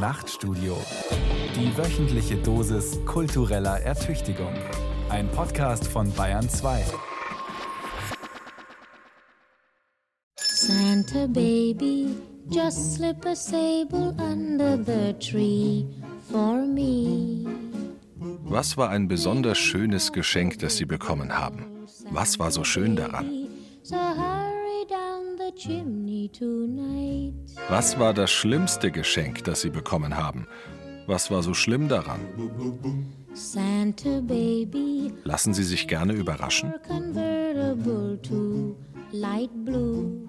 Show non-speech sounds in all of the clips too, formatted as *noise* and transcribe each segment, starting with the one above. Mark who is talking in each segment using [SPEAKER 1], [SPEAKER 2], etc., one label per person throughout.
[SPEAKER 1] Nachtstudio. Die wöchentliche Dosis kultureller Ertüchtigung. Ein Podcast von Bayern 2.
[SPEAKER 2] Santa baby, just slip a sable under the tree for me.
[SPEAKER 3] Was war ein besonders schönes Geschenk, das Sie bekommen haben? Was war so schön daran?
[SPEAKER 2] So hurry down the chimney.
[SPEAKER 3] Was war das schlimmste Geschenk, das Sie bekommen haben? Was war so schlimm daran?
[SPEAKER 2] Santa baby,
[SPEAKER 3] Lassen Sie sich gerne überraschen?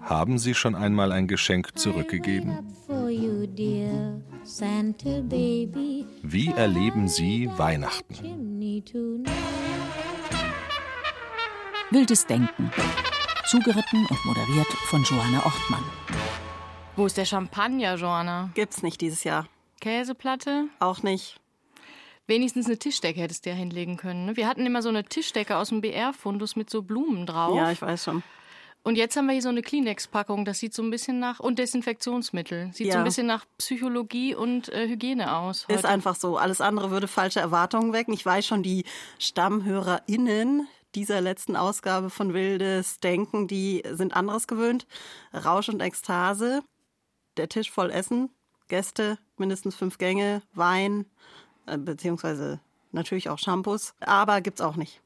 [SPEAKER 3] Haben Sie schon einmal ein Geschenk zurückgegeben? Wie erleben Sie Weihnachten?
[SPEAKER 4] Wildes Denken. Zugeritten und moderiert von Johanna Ortmann.
[SPEAKER 5] Wo ist der Champagner, Joanna?
[SPEAKER 6] Gibt's nicht dieses Jahr.
[SPEAKER 5] Käseplatte?
[SPEAKER 6] Auch nicht.
[SPEAKER 5] Wenigstens eine Tischdecke hättest du ja hinlegen können. Ne? Wir hatten immer so eine Tischdecke aus dem BR-Fundus mit so Blumen drauf.
[SPEAKER 6] Ja, ich weiß schon.
[SPEAKER 5] und jetzt haben wir hier so eine Kleenex-Packung. Das sieht so ein bisschen nach. Und Desinfektionsmittel. Sieht so
[SPEAKER 6] Ja.
[SPEAKER 5] ein bisschen nach Psychologie und äh, Hygiene aus.
[SPEAKER 6] Ist
[SPEAKER 5] heute.
[SPEAKER 6] einfach so. Alles andere würde falsche Erwartungen wecken. Ich weiß schon, die StammhörerInnen dieser letzten Ausgabe von Wildes Denken, die sind anderes gewöhnt. Rausch und Ekstase, der Tisch voll Essen, Gäste, mindestens fünf Gänge, Wein, äh, beziehungsweise natürlich auch Shampoos. Aber gibt's auch nicht.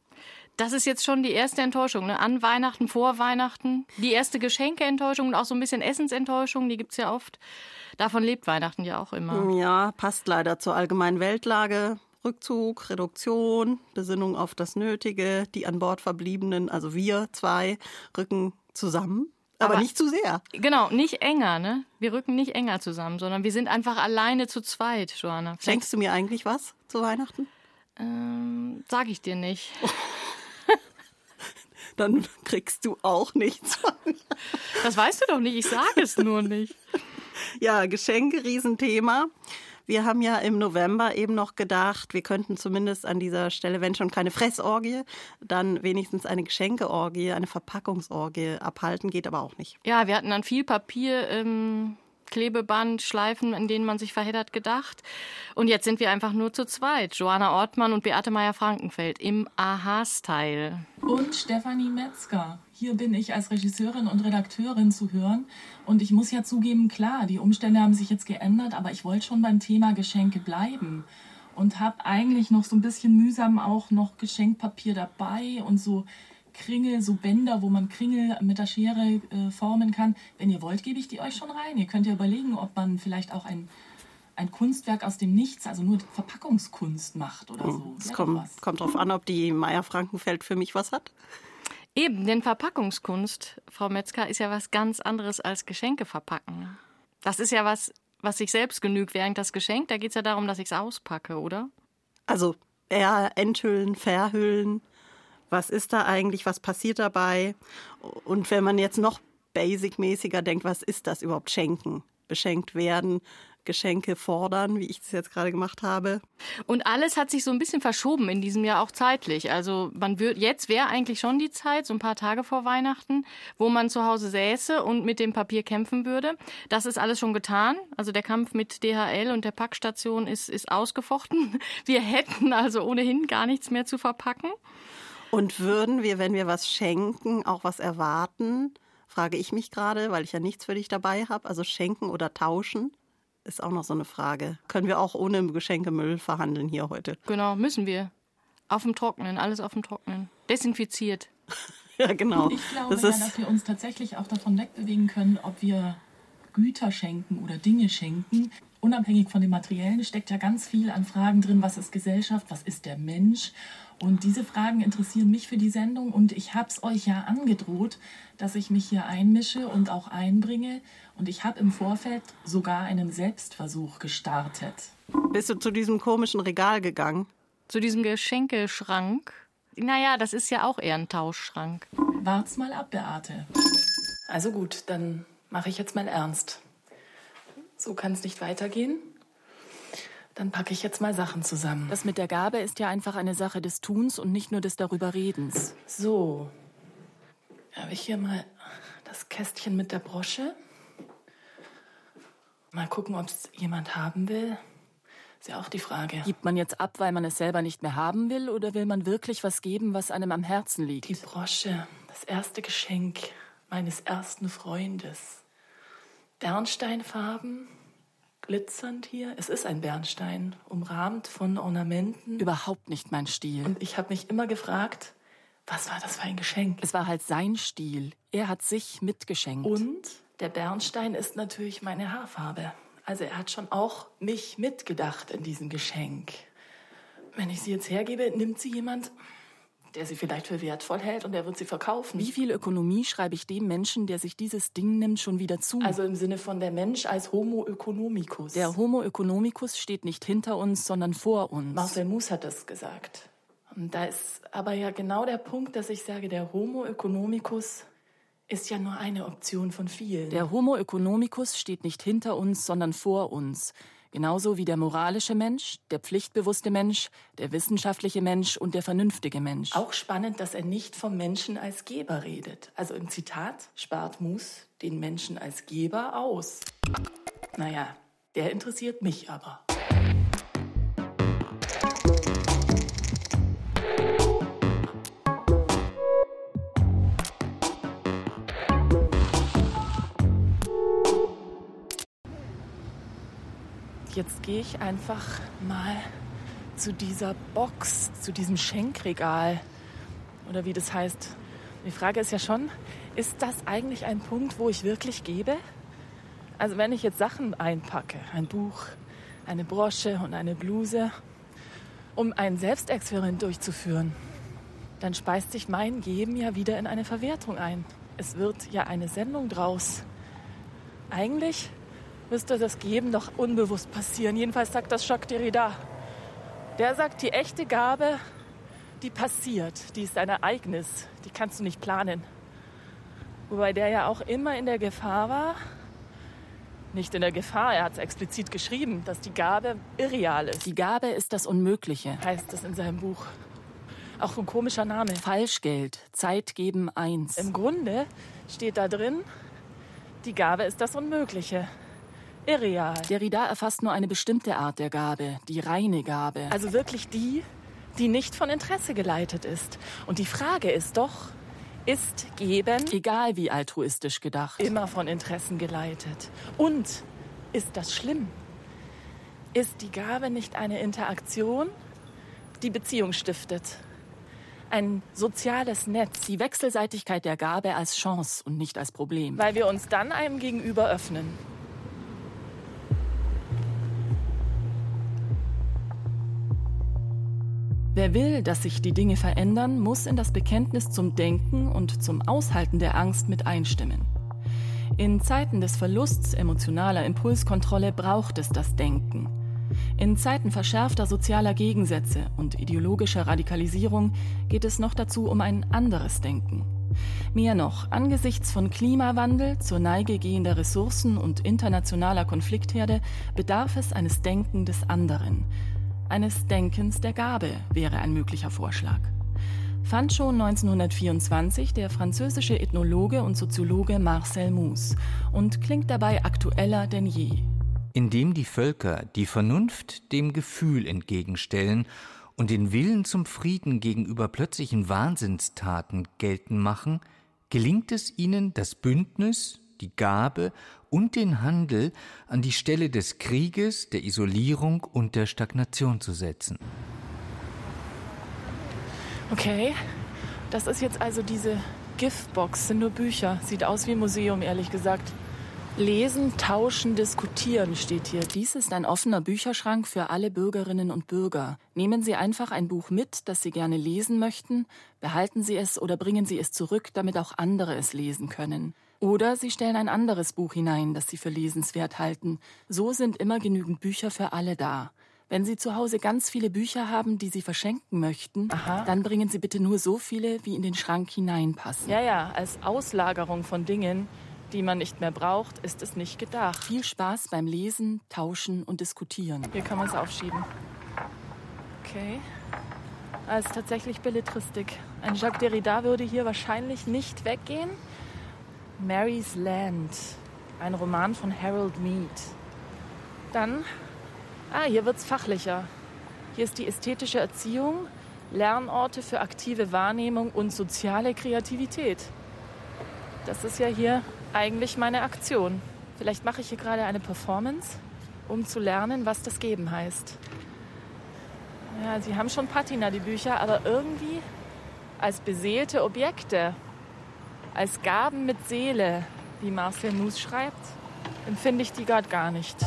[SPEAKER 5] Das ist jetzt schon die erste Enttäuschung. Ne? An Weihnachten, vor Weihnachten. Die erste Geschenkeenttäuschung und auch so ein bisschen Essensenttäuschung. Die gibt's ja oft. Davon lebt Weihnachten ja auch immer.
[SPEAKER 6] Ja, passt leider zur allgemeinen Weltlage. Rückzug, Reduktion, Besinnung auf das Nötige, die an Bord verbliebenen, also wir zwei, rücken zusammen, aber,
[SPEAKER 5] Aber-
[SPEAKER 6] nicht zu sehr.
[SPEAKER 5] Genau, nicht enger, ne? Wir rücken nicht enger zusammen, sondern wir sind einfach alleine zu zweit, Joanna.
[SPEAKER 6] Schenkst du mir eigentlich was zu Weihnachten?
[SPEAKER 5] Ähm, sag ich dir nicht. *laughs*
[SPEAKER 6] Dann kriegst du auch nichts.
[SPEAKER 5] Das weißt du doch nicht, ich sage es nur nicht.
[SPEAKER 6] Ja, Geschenke, Riesenthema. Wir haben ja im November eben noch gedacht, wir könnten zumindest an dieser Stelle, wenn schon keine Fressorgie, dann wenigstens eine Geschenkeorgie, eine Verpackungsorgie abhalten, geht aber auch nicht.
[SPEAKER 5] Ja, wir hatten an viel Papier, ähm, Klebeband, Schleifen, in denen man sich verheddert, gedacht. Und jetzt sind wir einfach nur zu zweit. Joanna Ortmann und Beate Meyer-Frankenfeld im Aha-Style.
[SPEAKER 7] Und Stefanie Metzger. Hier bin ich als Regisseurin und Redakteurin zu hören. Und ich muss ja zugeben, klar, die Umstände haben sich jetzt geändert, aber ich wollte schon beim Thema Geschenke bleiben. Und habe eigentlich noch so ein bisschen mühsam auch noch Geschenkpapier dabei und so Kringel, so Bänder, wo man Kringel mit der Schere äh, formen kann. Wenn ihr wollt, gebe ich die euch schon rein. Ihr könnt ja überlegen, ob man vielleicht auch ein, ein Kunstwerk aus dem Nichts, also nur Verpackungskunst macht oder so.
[SPEAKER 6] Es kommt, kommt drauf an, ob die Meier Frankenfeld für mich was hat.
[SPEAKER 5] Eben, denn Verpackungskunst, Frau Metzger, ist ja was ganz anderes als Geschenke verpacken. Das ist ja was, was sich selbst genügt, während das Geschenk, da geht es ja darum, dass ich es auspacke, oder?
[SPEAKER 6] Also eher enthüllen, verhüllen. Was ist da eigentlich? Was passiert dabei? Und wenn man jetzt noch basic-mäßiger denkt, was ist das überhaupt? Schenken, beschenkt werden, Geschenke fordern, wie ich das jetzt gerade gemacht habe.
[SPEAKER 5] Und alles hat sich so ein bisschen verschoben in diesem Jahr auch zeitlich. Also man wird jetzt wäre eigentlich schon die Zeit, so ein paar Tage vor Weihnachten, wo man zu Hause säße und mit dem Papier kämpfen würde. Das ist alles schon getan. Also der Kampf mit DHL und der Packstation ist, ist ausgefochten. *laughs* Wir hätten also ohnehin gar nichts mehr zu verpacken.
[SPEAKER 6] Und würden wir, wenn wir was schenken, auch was erwarten? Frage ich mich gerade, weil ich ja nichts für dich dabei habe. Also schenken oder tauschen ist auch noch so eine Frage. Können wir auch ohne Geschenkemüll verhandeln hier heute?
[SPEAKER 5] Genau, müssen wir. Auf dem Trocknen, alles auf dem Trocknen. Desinfiziert. *laughs*
[SPEAKER 6] Ja, genau.
[SPEAKER 7] Ich glaube
[SPEAKER 6] das
[SPEAKER 7] ja, dass wir uns tatsächlich auch davon wegbewegen können, ob wir Güter schenken oder Dinge schenken. Unabhängig von dem Materiellen steckt ja ganz viel an Fragen drin. Was ist Gesellschaft? Was ist der Mensch? Und diese Fragen interessieren mich für die Sendung und ich habe es euch ja angedroht, dass ich mich hier einmische und auch einbringe. Und ich habe im Vorfeld sogar einen Selbstversuch gestartet.
[SPEAKER 6] Bist du zu diesem komischen Regal gegangen?
[SPEAKER 5] Zu diesem Geschenkeschrank. Naja, das ist ja auch eher ein Tauschschrank.
[SPEAKER 7] Wart's mal ab, Beate. Also gut, dann mache ich jetzt mal ernst. So kann es nicht weitergehen. Dann packe ich jetzt mal Sachen zusammen.
[SPEAKER 4] Das mit der Gabe ist ja einfach eine Sache des Tuns und nicht nur des Darüberredens.
[SPEAKER 7] So. Habe ich hier mal das Kästchen mit der Brosche.
[SPEAKER 8] Mal gucken, ob es jemand haben will. Ist ja auch die Frage.
[SPEAKER 7] Gibt man jetzt ab, weil man es selber nicht mehr haben will, oder will man wirklich was geben, was einem am Herzen liegt?
[SPEAKER 8] Die Brosche, das erste Geschenk meines ersten Freundes. Bernsteinfarben, glitzernd hier. Es ist ein Bernstein, umrahmt von Ornamenten.
[SPEAKER 7] Überhaupt nicht mein Stil.
[SPEAKER 8] Und ich habe mich immer gefragt, was war das für ein Geschenk?
[SPEAKER 7] Es war halt sein Stil. Er hat sich mitgeschenkt.
[SPEAKER 8] Und der Bernstein ist natürlich meine Haarfarbe. Also er hat schon auch mich mitgedacht in diesem Geschenk. Wenn ich sie jetzt hergebe, nimmt sie jemand, der sie vielleicht für wertvoll hält und er wird sie verkaufen.
[SPEAKER 7] Wie viel Ökonomie schreibe ich dem Menschen, der sich dieses Ding nimmt, schon wieder zu?
[SPEAKER 8] Also im Sinne von der Mensch als Homo economicus.
[SPEAKER 7] Der Homo economicus steht nicht hinter uns, sondern vor uns.
[SPEAKER 8] Marcel Mus hat das gesagt. Und da ist aber ja genau der Punkt, dass ich sage, der Homo economicus ist ja nur eine Option von vielen.
[SPEAKER 7] Der Homo economicus steht nicht hinter uns, sondern vor uns. Genauso wie der moralische Mensch, der pflichtbewusste Mensch, der wissenschaftliche Mensch und der vernünftige Mensch.
[SPEAKER 8] Auch spannend, dass er nicht vom Menschen als Geber redet. Also im Zitat spart Mus den Menschen als Geber aus. Naja, der interessiert mich aber. Jetzt gehe ich einfach mal zu dieser Box, zu diesem Schenkregal oder wie das heißt. Die Frage ist ja schon, ist das eigentlich ein Punkt, wo ich wirklich gebe? Also wenn ich jetzt Sachen einpacke, ein Buch, eine Brosche und eine Bluse, um ein Selbstexperiment durchzuführen, dann speist sich mein Geben ja wieder in eine Verwertung ein. Es wird ja eine Sendung draus. Eigentlich müsste das Geben doch unbewusst passieren. Jedenfalls sagt das Jacques Derrida. Der sagt, die echte Gabe, die passiert, die ist ein Ereignis, die kannst du nicht planen. Wobei der ja auch immer in der Gefahr war, nicht in der Gefahr, er hat es explizit geschrieben, dass die Gabe irreal ist.
[SPEAKER 7] Die Gabe ist das Unmögliche,
[SPEAKER 8] heißt es in seinem Buch. Auch ein komischer Name.
[SPEAKER 7] Falschgeld, Zeit geben eins.
[SPEAKER 8] Im Grunde steht da drin, die Gabe ist das Unmögliche. Irreal.
[SPEAKER 7] Derrida erfasst nur eine bestimmte Art der Gabe, die reine Gabe.
[SPEAKER 8] Also wirklich die, die nicht von Interesse geleitet ist. Und die Frage ist doch, ist Geben,
[SPEAKER 7] egal wie altruistisch gedacht,
[SPEAKER 8] immer von Interessen geleitet? Und ist das schlimm? Ist die Gabe nicht eine Interaktion, die Beziehung stiftet? Ein soziales Netz.
[SPEAKER 7] Die Wechselseitigkeit der Gabe als Chance und nicht als Problem.
[SPEAKER 8] Weil wir uns dann einem Gegenüber öffnen.
[SPEAKER 7] Wer will, dass sich die Dinge verändern, muss in das Bekenntnis zum Denken und zum Aushalten der Angst mit einstimmen. In Zeiten des Verlusts emotionaler Impulskontrolle braucht es das Denken. In Zeiten verschärfter sozialer Gegensätze und ideologischer Radikalisierung geht es noch dazu um ein anderes Denken. Mehr noch, angesichts von Klimawandel, zur Neige gehender Ressourcen und internationaler Konfliktherde bedarf es eines Denken des anderen, eines Denkens der Gabe wäre ein möglicher Vorschlag. Fand schon 1924 der französische Ethnologe und Soziologe Marcel Mauss und klingt dabei aktueller denn je.
[SPEAKER 9] Indem die Völker die Vernunft dem Gefühl entgegenstellen und den Willen zum Frieden gegenüber plötzlichen Wahnsinnstaten geltend machen, gelingt es ihnen, das Bündnis, die Gabe und den Handel an die Stelle des Krieges, der Isolierung und der Stagnation zu setzen.
[SPEAKER 8] Okay, das ist jetzt also diese Giftbox, sind nur Bücher. Sieht aus wie ein Museum, ehrlich gesagt. Lesen, tauschen, diskutieren steht hier.
[SPEAKER 7] Dies ist ein offener Bücherschrank für alle Bürgerinnen und Bürger. Nehmen Sie einfach ein Buch mit, das Sie gerne lesen möchten, behalten Sie es oder bringen Sie es zurück, damit auch andere es lesen können. Oder Sie stellen ein anderes Buch hinein, das Sie für lesenswert halten. So sind immer genügend Bücher für alle da. Wenn Sie zu Hause ganz viele Bücher haben, die Sie verschenken möchten, Aha. dann bringen Sie bitte nur so viele, wie in den Schrank hineinpassen.
[SPEAKER 8] Ja, ja, als Auslagerung von Dingen, die man nicht mehr braucht, ist es nicht gedacht.
[SPEAKER 7] Viel Spaß beim Lesen, Tauschen und Diskutieren.
[SPEAKER 8] Hier kann man es aufschieben. Okay. Als tatsächlich Belletristik. Ein Jacques Derrida würde hier wahrscheinlich nicht weggehen. Mary's Land, ein Roman von Harold Mead.
[SPEAKER 7] Dann, ah, hier wird's fachlicher. Hier ist die ästhetische Erziehung, Lernorte für aktive Wahrnehmung und soziale Kreativität. Das ist ja hier eigentlich meine Aktion. Vielleicht mache ich hier gerade eine Performance, um zu lernen, was das Geben heißt. Ja, sie haben schon Patina, die Bücher, aber irgendwie als beseelte Objekte, als Gaben mit Seele, wie Marcel Mous schreibt, empfinde ich die gerade gar nicht.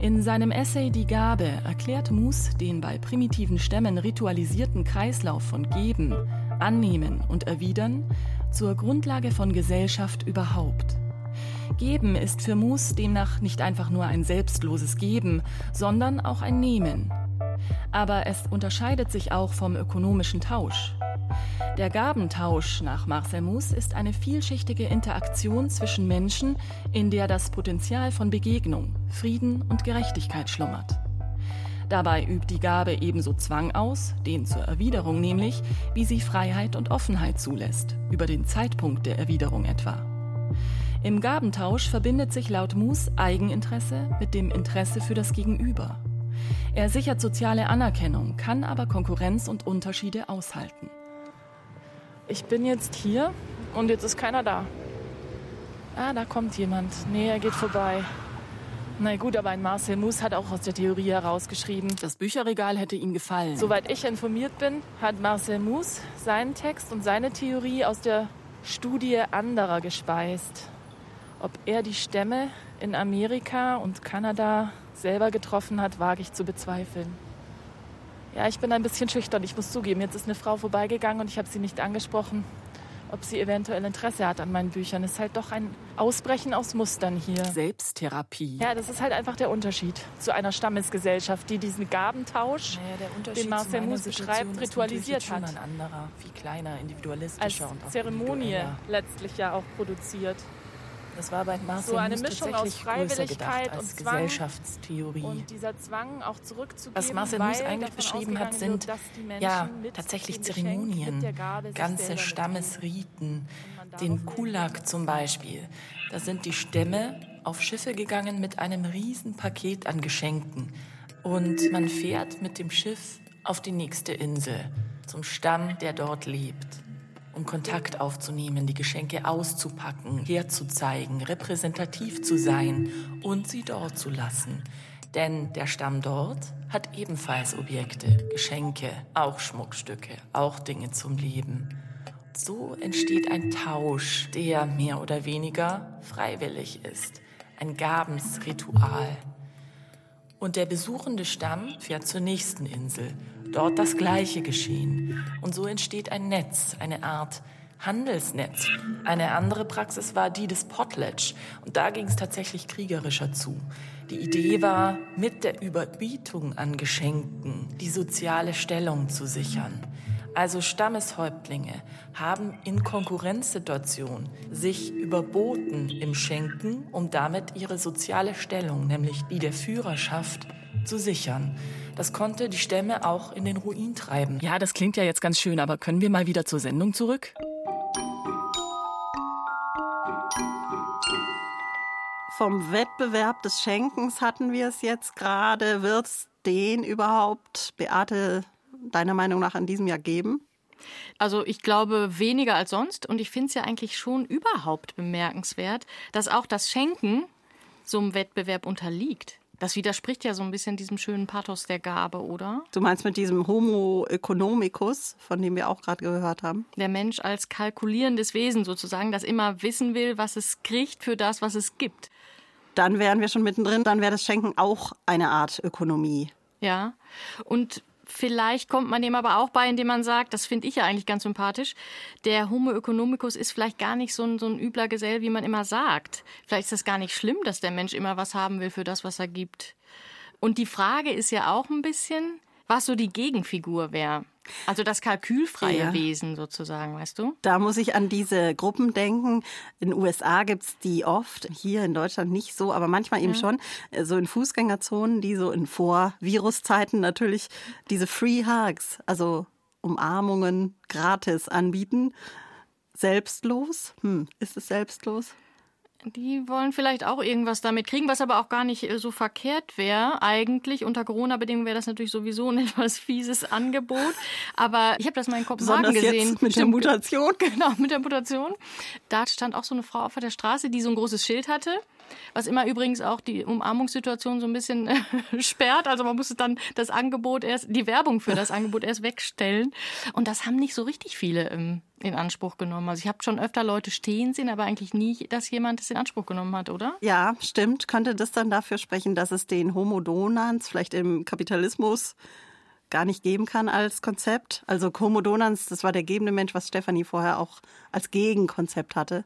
[SPEAKER 7] In seinem Essay Die Gabe erklärt Mus den bei primitiven Stämmen ritualisierten Kreislauf von Geben, Annehmen und Erwidern zur Grundlage von Gesellschaft überhaupt. Geben ist für Mus demnach nicht einfach nur ein selbstloses Geben, sondern auch ein Nehmen. Aber es unterscheidet sich auch vom ökonomischen Tausch. Der Gabentausch nach Marcel Mus ist eine vielschichtige Interaktion zwischen Menschen, in der das Potenzial von Begegnung, Frieden und Gerechtigkeit schlummert. Dabei übt die Gabe ebenso Zwang aus, den zur Erwiderung nämlich, wie sie Freiheit und Offenheit zulässt, über den Zeitpunkt der Erwiderung etwa. Im Gabentausch verbindet sich laut Mus Eigeninteresse mit dem Interesse für das Gegenüber. Er sichert soziale Anerkennung, kann aber Konkurrenz und Unterschiede aushalten. Ich bin jetzt hier und jetzt ist keiner da. Ah, da kommt jemand. Nee, er geht vorbei. Na gut, aber ein Marcel Mus hat auch aus der Theorie herausgeschrieben, das Bücherregal hätte ihm gefallen. Soweit ich informiert bin, hat Marcel Mus seinen Text und seine Theorie aus der Studie anderer gespeist. Ob er die Stämme in Amerika und Kanada selber getroffen hat, wage ich zu bezweifeln. Ja, ich bin ein bisschen schüchtern, ich muss zugeben. Jetzt ist eine Frau vorbeigegangen und ich habe sie nicht angesprochen ob sie eventuell Interesse hat an meinen Büchern. Das ist halt doch ein Ausbrechen aus Mustern hier.
[SPEAKER 8] Selbsttherapie.
[SPEAKER 7] Ja, das ist halt einfach der Unterschied zu einer Stammesgesellschaft, die diesen Gabentausch, naja, den Marcel Mus beschreibt, ritualisiert hat.
[SPEAKER 8] Ein anderer, viel kleiner, individualistischer
[SPEAKER 7] Als
[SPEAKER 8] und auch
[SPEAKER 7] Zeremonie letztlich ja auch produziert.
[SPEAKER 8] Das war bei Marcel
[SPEAKER 7] so eine Mischung aus Freiwilligkeit
[SPEAKER 8] als
[SPEAKER 7] und Zwang
[SPEAKER 8] Gesellschaftstheorie.
[SPEAKER 7] und dieser Zwang auch zurückzugeben.
[SPEAKER 8] Was Marcel Mus eigentlich beschrieben hat, sind
[SPEAKER 7] wird,
[SPEAKER 8] ja tatsächlich Zeremonien, ganze Stammesriten, den Kulak zum Beispiel. Da sind die Stämme auf Schiffe gegangen mit einem riesen Paket an Geschenken. Und man fährt mit dem Schiff auf die nächste Insel, zum Stamm, der dort lebt um Kontakt aufzunehmen, die Geschenke auszupacken, herzuzeigen, repräsentativ zu sein und sie dort zu lassen. Denn der Stamm dort hat ebenfalls Objekte, Geschenke, auch Schmuckstücke, auch Dinge zum Leben. So entsteht ein Tausch, der mehr oder weniger freiwillig ist, ein Gabensritual. Und der besuchende Stamm fährt zur nächsten Insel. Dort das gleiche geschehen. Und so entsteht ein Netz, eine Art Handelsnetz. Eine andere Praxis war die des Potlatch. Und da ging es tatsächlich kriegerischer zu. Die Idee war, mit der Überbietung an Geschenken die soziale Stellung zu sichern. Also Stammeshäuptlinge haben in Konkurrenzsituation sich überboten im Schenken, um damit ihre soziale Stellung, nämlich die der Führerschaft, zu sichern. Das konnte die Stämme auch in den Ruin treiben.
[SPEAKER 7] Ja, das klingt ja jetzt ganz schön, aber können wir mal wieder zur Sendung zurück?
[SPEAKER 6] Vom Wettbewerb des Schenkens hatten wir es jetzt gerade. Wird es den überhaupt, Beate, deiner Meinung nach in diesem Jahr geben?
[SPEAKER 5] Also ich glaube weniger als sonst und ich finde es ja eigentlich schon überhaupt bemerkenswert, dass auch das Schenken so einem Wettbewerb unterliegt. Das widerspricht ja so ein bisschen diesem schönen Pathos der Gabe, oder?
[SPEAKER 6] Du meinst mit diesem Homo economicus, von dem wir auch gerade gehört haben?
[SPEAKER 5] Der Mensch als kalkulierendes Wesen sozusagen, das immer wissen will, was es kriegt für das, was es gibt.
[SPEAKER 6] Dann wären wir schon mittendrin, dann wäre das Schenken auch eine Art Ökonomie.
[SPEAKER 5] Ja. Und vielleicht kommt man dem aber auch bei, indem man sagt, das finde ich ja eigentlich ganz sympathisch, der Homo economicus ist vielleicht gar nicht so ein, so ein übler Gesell, wie man immer sagt. Vielleicht ist das gar nicht schlimm, dass der Mensch immer was haben will für das, was er gibt. Und die Frage ist ja auch ein bisschen, was so die Gegenfigur wäre. Also das kalkülfreie
[SPEAKER 6] Ja.
[SPEAKER 5] Wesen sozusagen, weißt du?
[SPEAKER 6] Da muss ich an diese Gruppen denken. In den USA gibt's die oft, hier in Deutschland nicht so, aber manchmal eben schon, äh, so in Fußgängerzonen, die so in Vor-Virus-Zeiten natürlich diese Free Hugs, also Umarmungen gratis anbieten. Selbstlos? Hm, ist es selbstlos?
[SPEAKER 5] Die wollen vielleicht auch irgendwas damit kriegen, was aber auch gar nicht äh, so verkehrt wäre. Eigentlich unter Corona-Bedingungen wäre das natürlich sowieso ein *laughs* etwas fieses Angebot. Aber ich habe das mal in Kopenhagen
[SPEAKER 6] Besonders
[SPEAKER 5] gesehen.
[SPEAKER 6] jetzt mit der Mutation. *laughs*
[SPEAKER 5] Genau, mit der Mutation. Da stand auch so eine Frau auf der Straße, die so ein großes Schild hatte. Was immer übrigens auch die Umarmungssituation so ein bisschen äh, *laughs* sperrt. Also man musste dann das Angebot erst, die Werbung für das Angebot erst wegstellen. Und das haben nicht so richtig viele ähm, in Anspruch genommen. Also ich habe schon öfter Leute stehen sehen, aber eigentlich nie, dass jemand es in Anspruch genommen hat, oder?
[SPEAKER 6] Ja, stimmt. Könnte das dann dafür sprechen, dass es den Homo Donans vielleicht im Kapitalismus gar nicht geben kann als Konzept? Also Homo Donans, das war der gebende Mensch, was Stefanie vorher auch als Gegenkonzept hatte.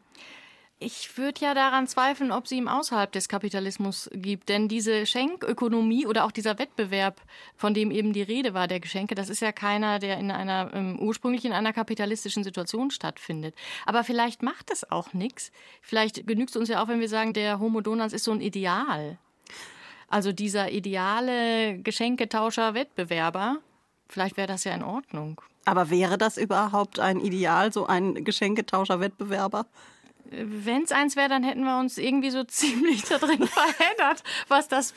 [SPEAKER 5] Ich würde ja daran zweifeln, ob sie ihm außerhalb des Kapitalismus gibt. Denn diese Schenkökonomie oder auch dieser Wettbewerb, von dem eben die Rede war, der Geschenke, das ist ja keiner, der in einer ähm, ursprünglich in einer kapitalistischen Situation stattfindet. Aber vielleicht macht es auch nichts. Vielleicht genügt es uns ja auch, wenn wir sagen, der Homo Donans ist so ein Ideal. Also dieser ideale Geschenketauscher-Wettbewerber. Vielleicht wäre das ja in Ordnung.
[SPEAKER 6] Aber wäre das überhaupt ein Ideal, so ein Geschenketauscher-Wettbewerber?
[SPEAKER 5] Wenn es eins wäre, dann hätten wir uns irgendwie so *laughs* ziemlich da drin verheddert, was das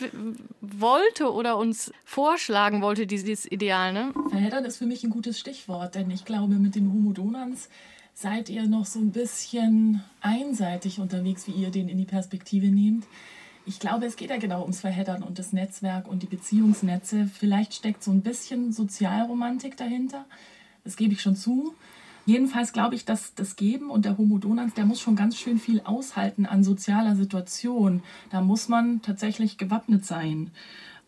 [SPEAKER 5] wollte oder uns vorschlagen wollte, dieses Ideal. Ne?
[SPEAKER 7] Verheddern ist für mich ein gutes Stichwort, denn ich glaube, mit dem Homo Donans seid ihr noch so ein bisschen einseitig unterwegs, wie ihr den in die Perspektive nehmt. Ich glaube, es geht ja genau ums Verheddern und das Netzwerk und die Beziehungsnetze. Vielleicht steckt so ein bisschen Sozialromantik dahinter. Das gebe ich schon zu. Jedenfalls glaube ich, dass das Geben und der Homo Donans, der muss schon ganz schön viel aushalten an sozialer Situation. Da muss man tatsächlich gewappnet sein.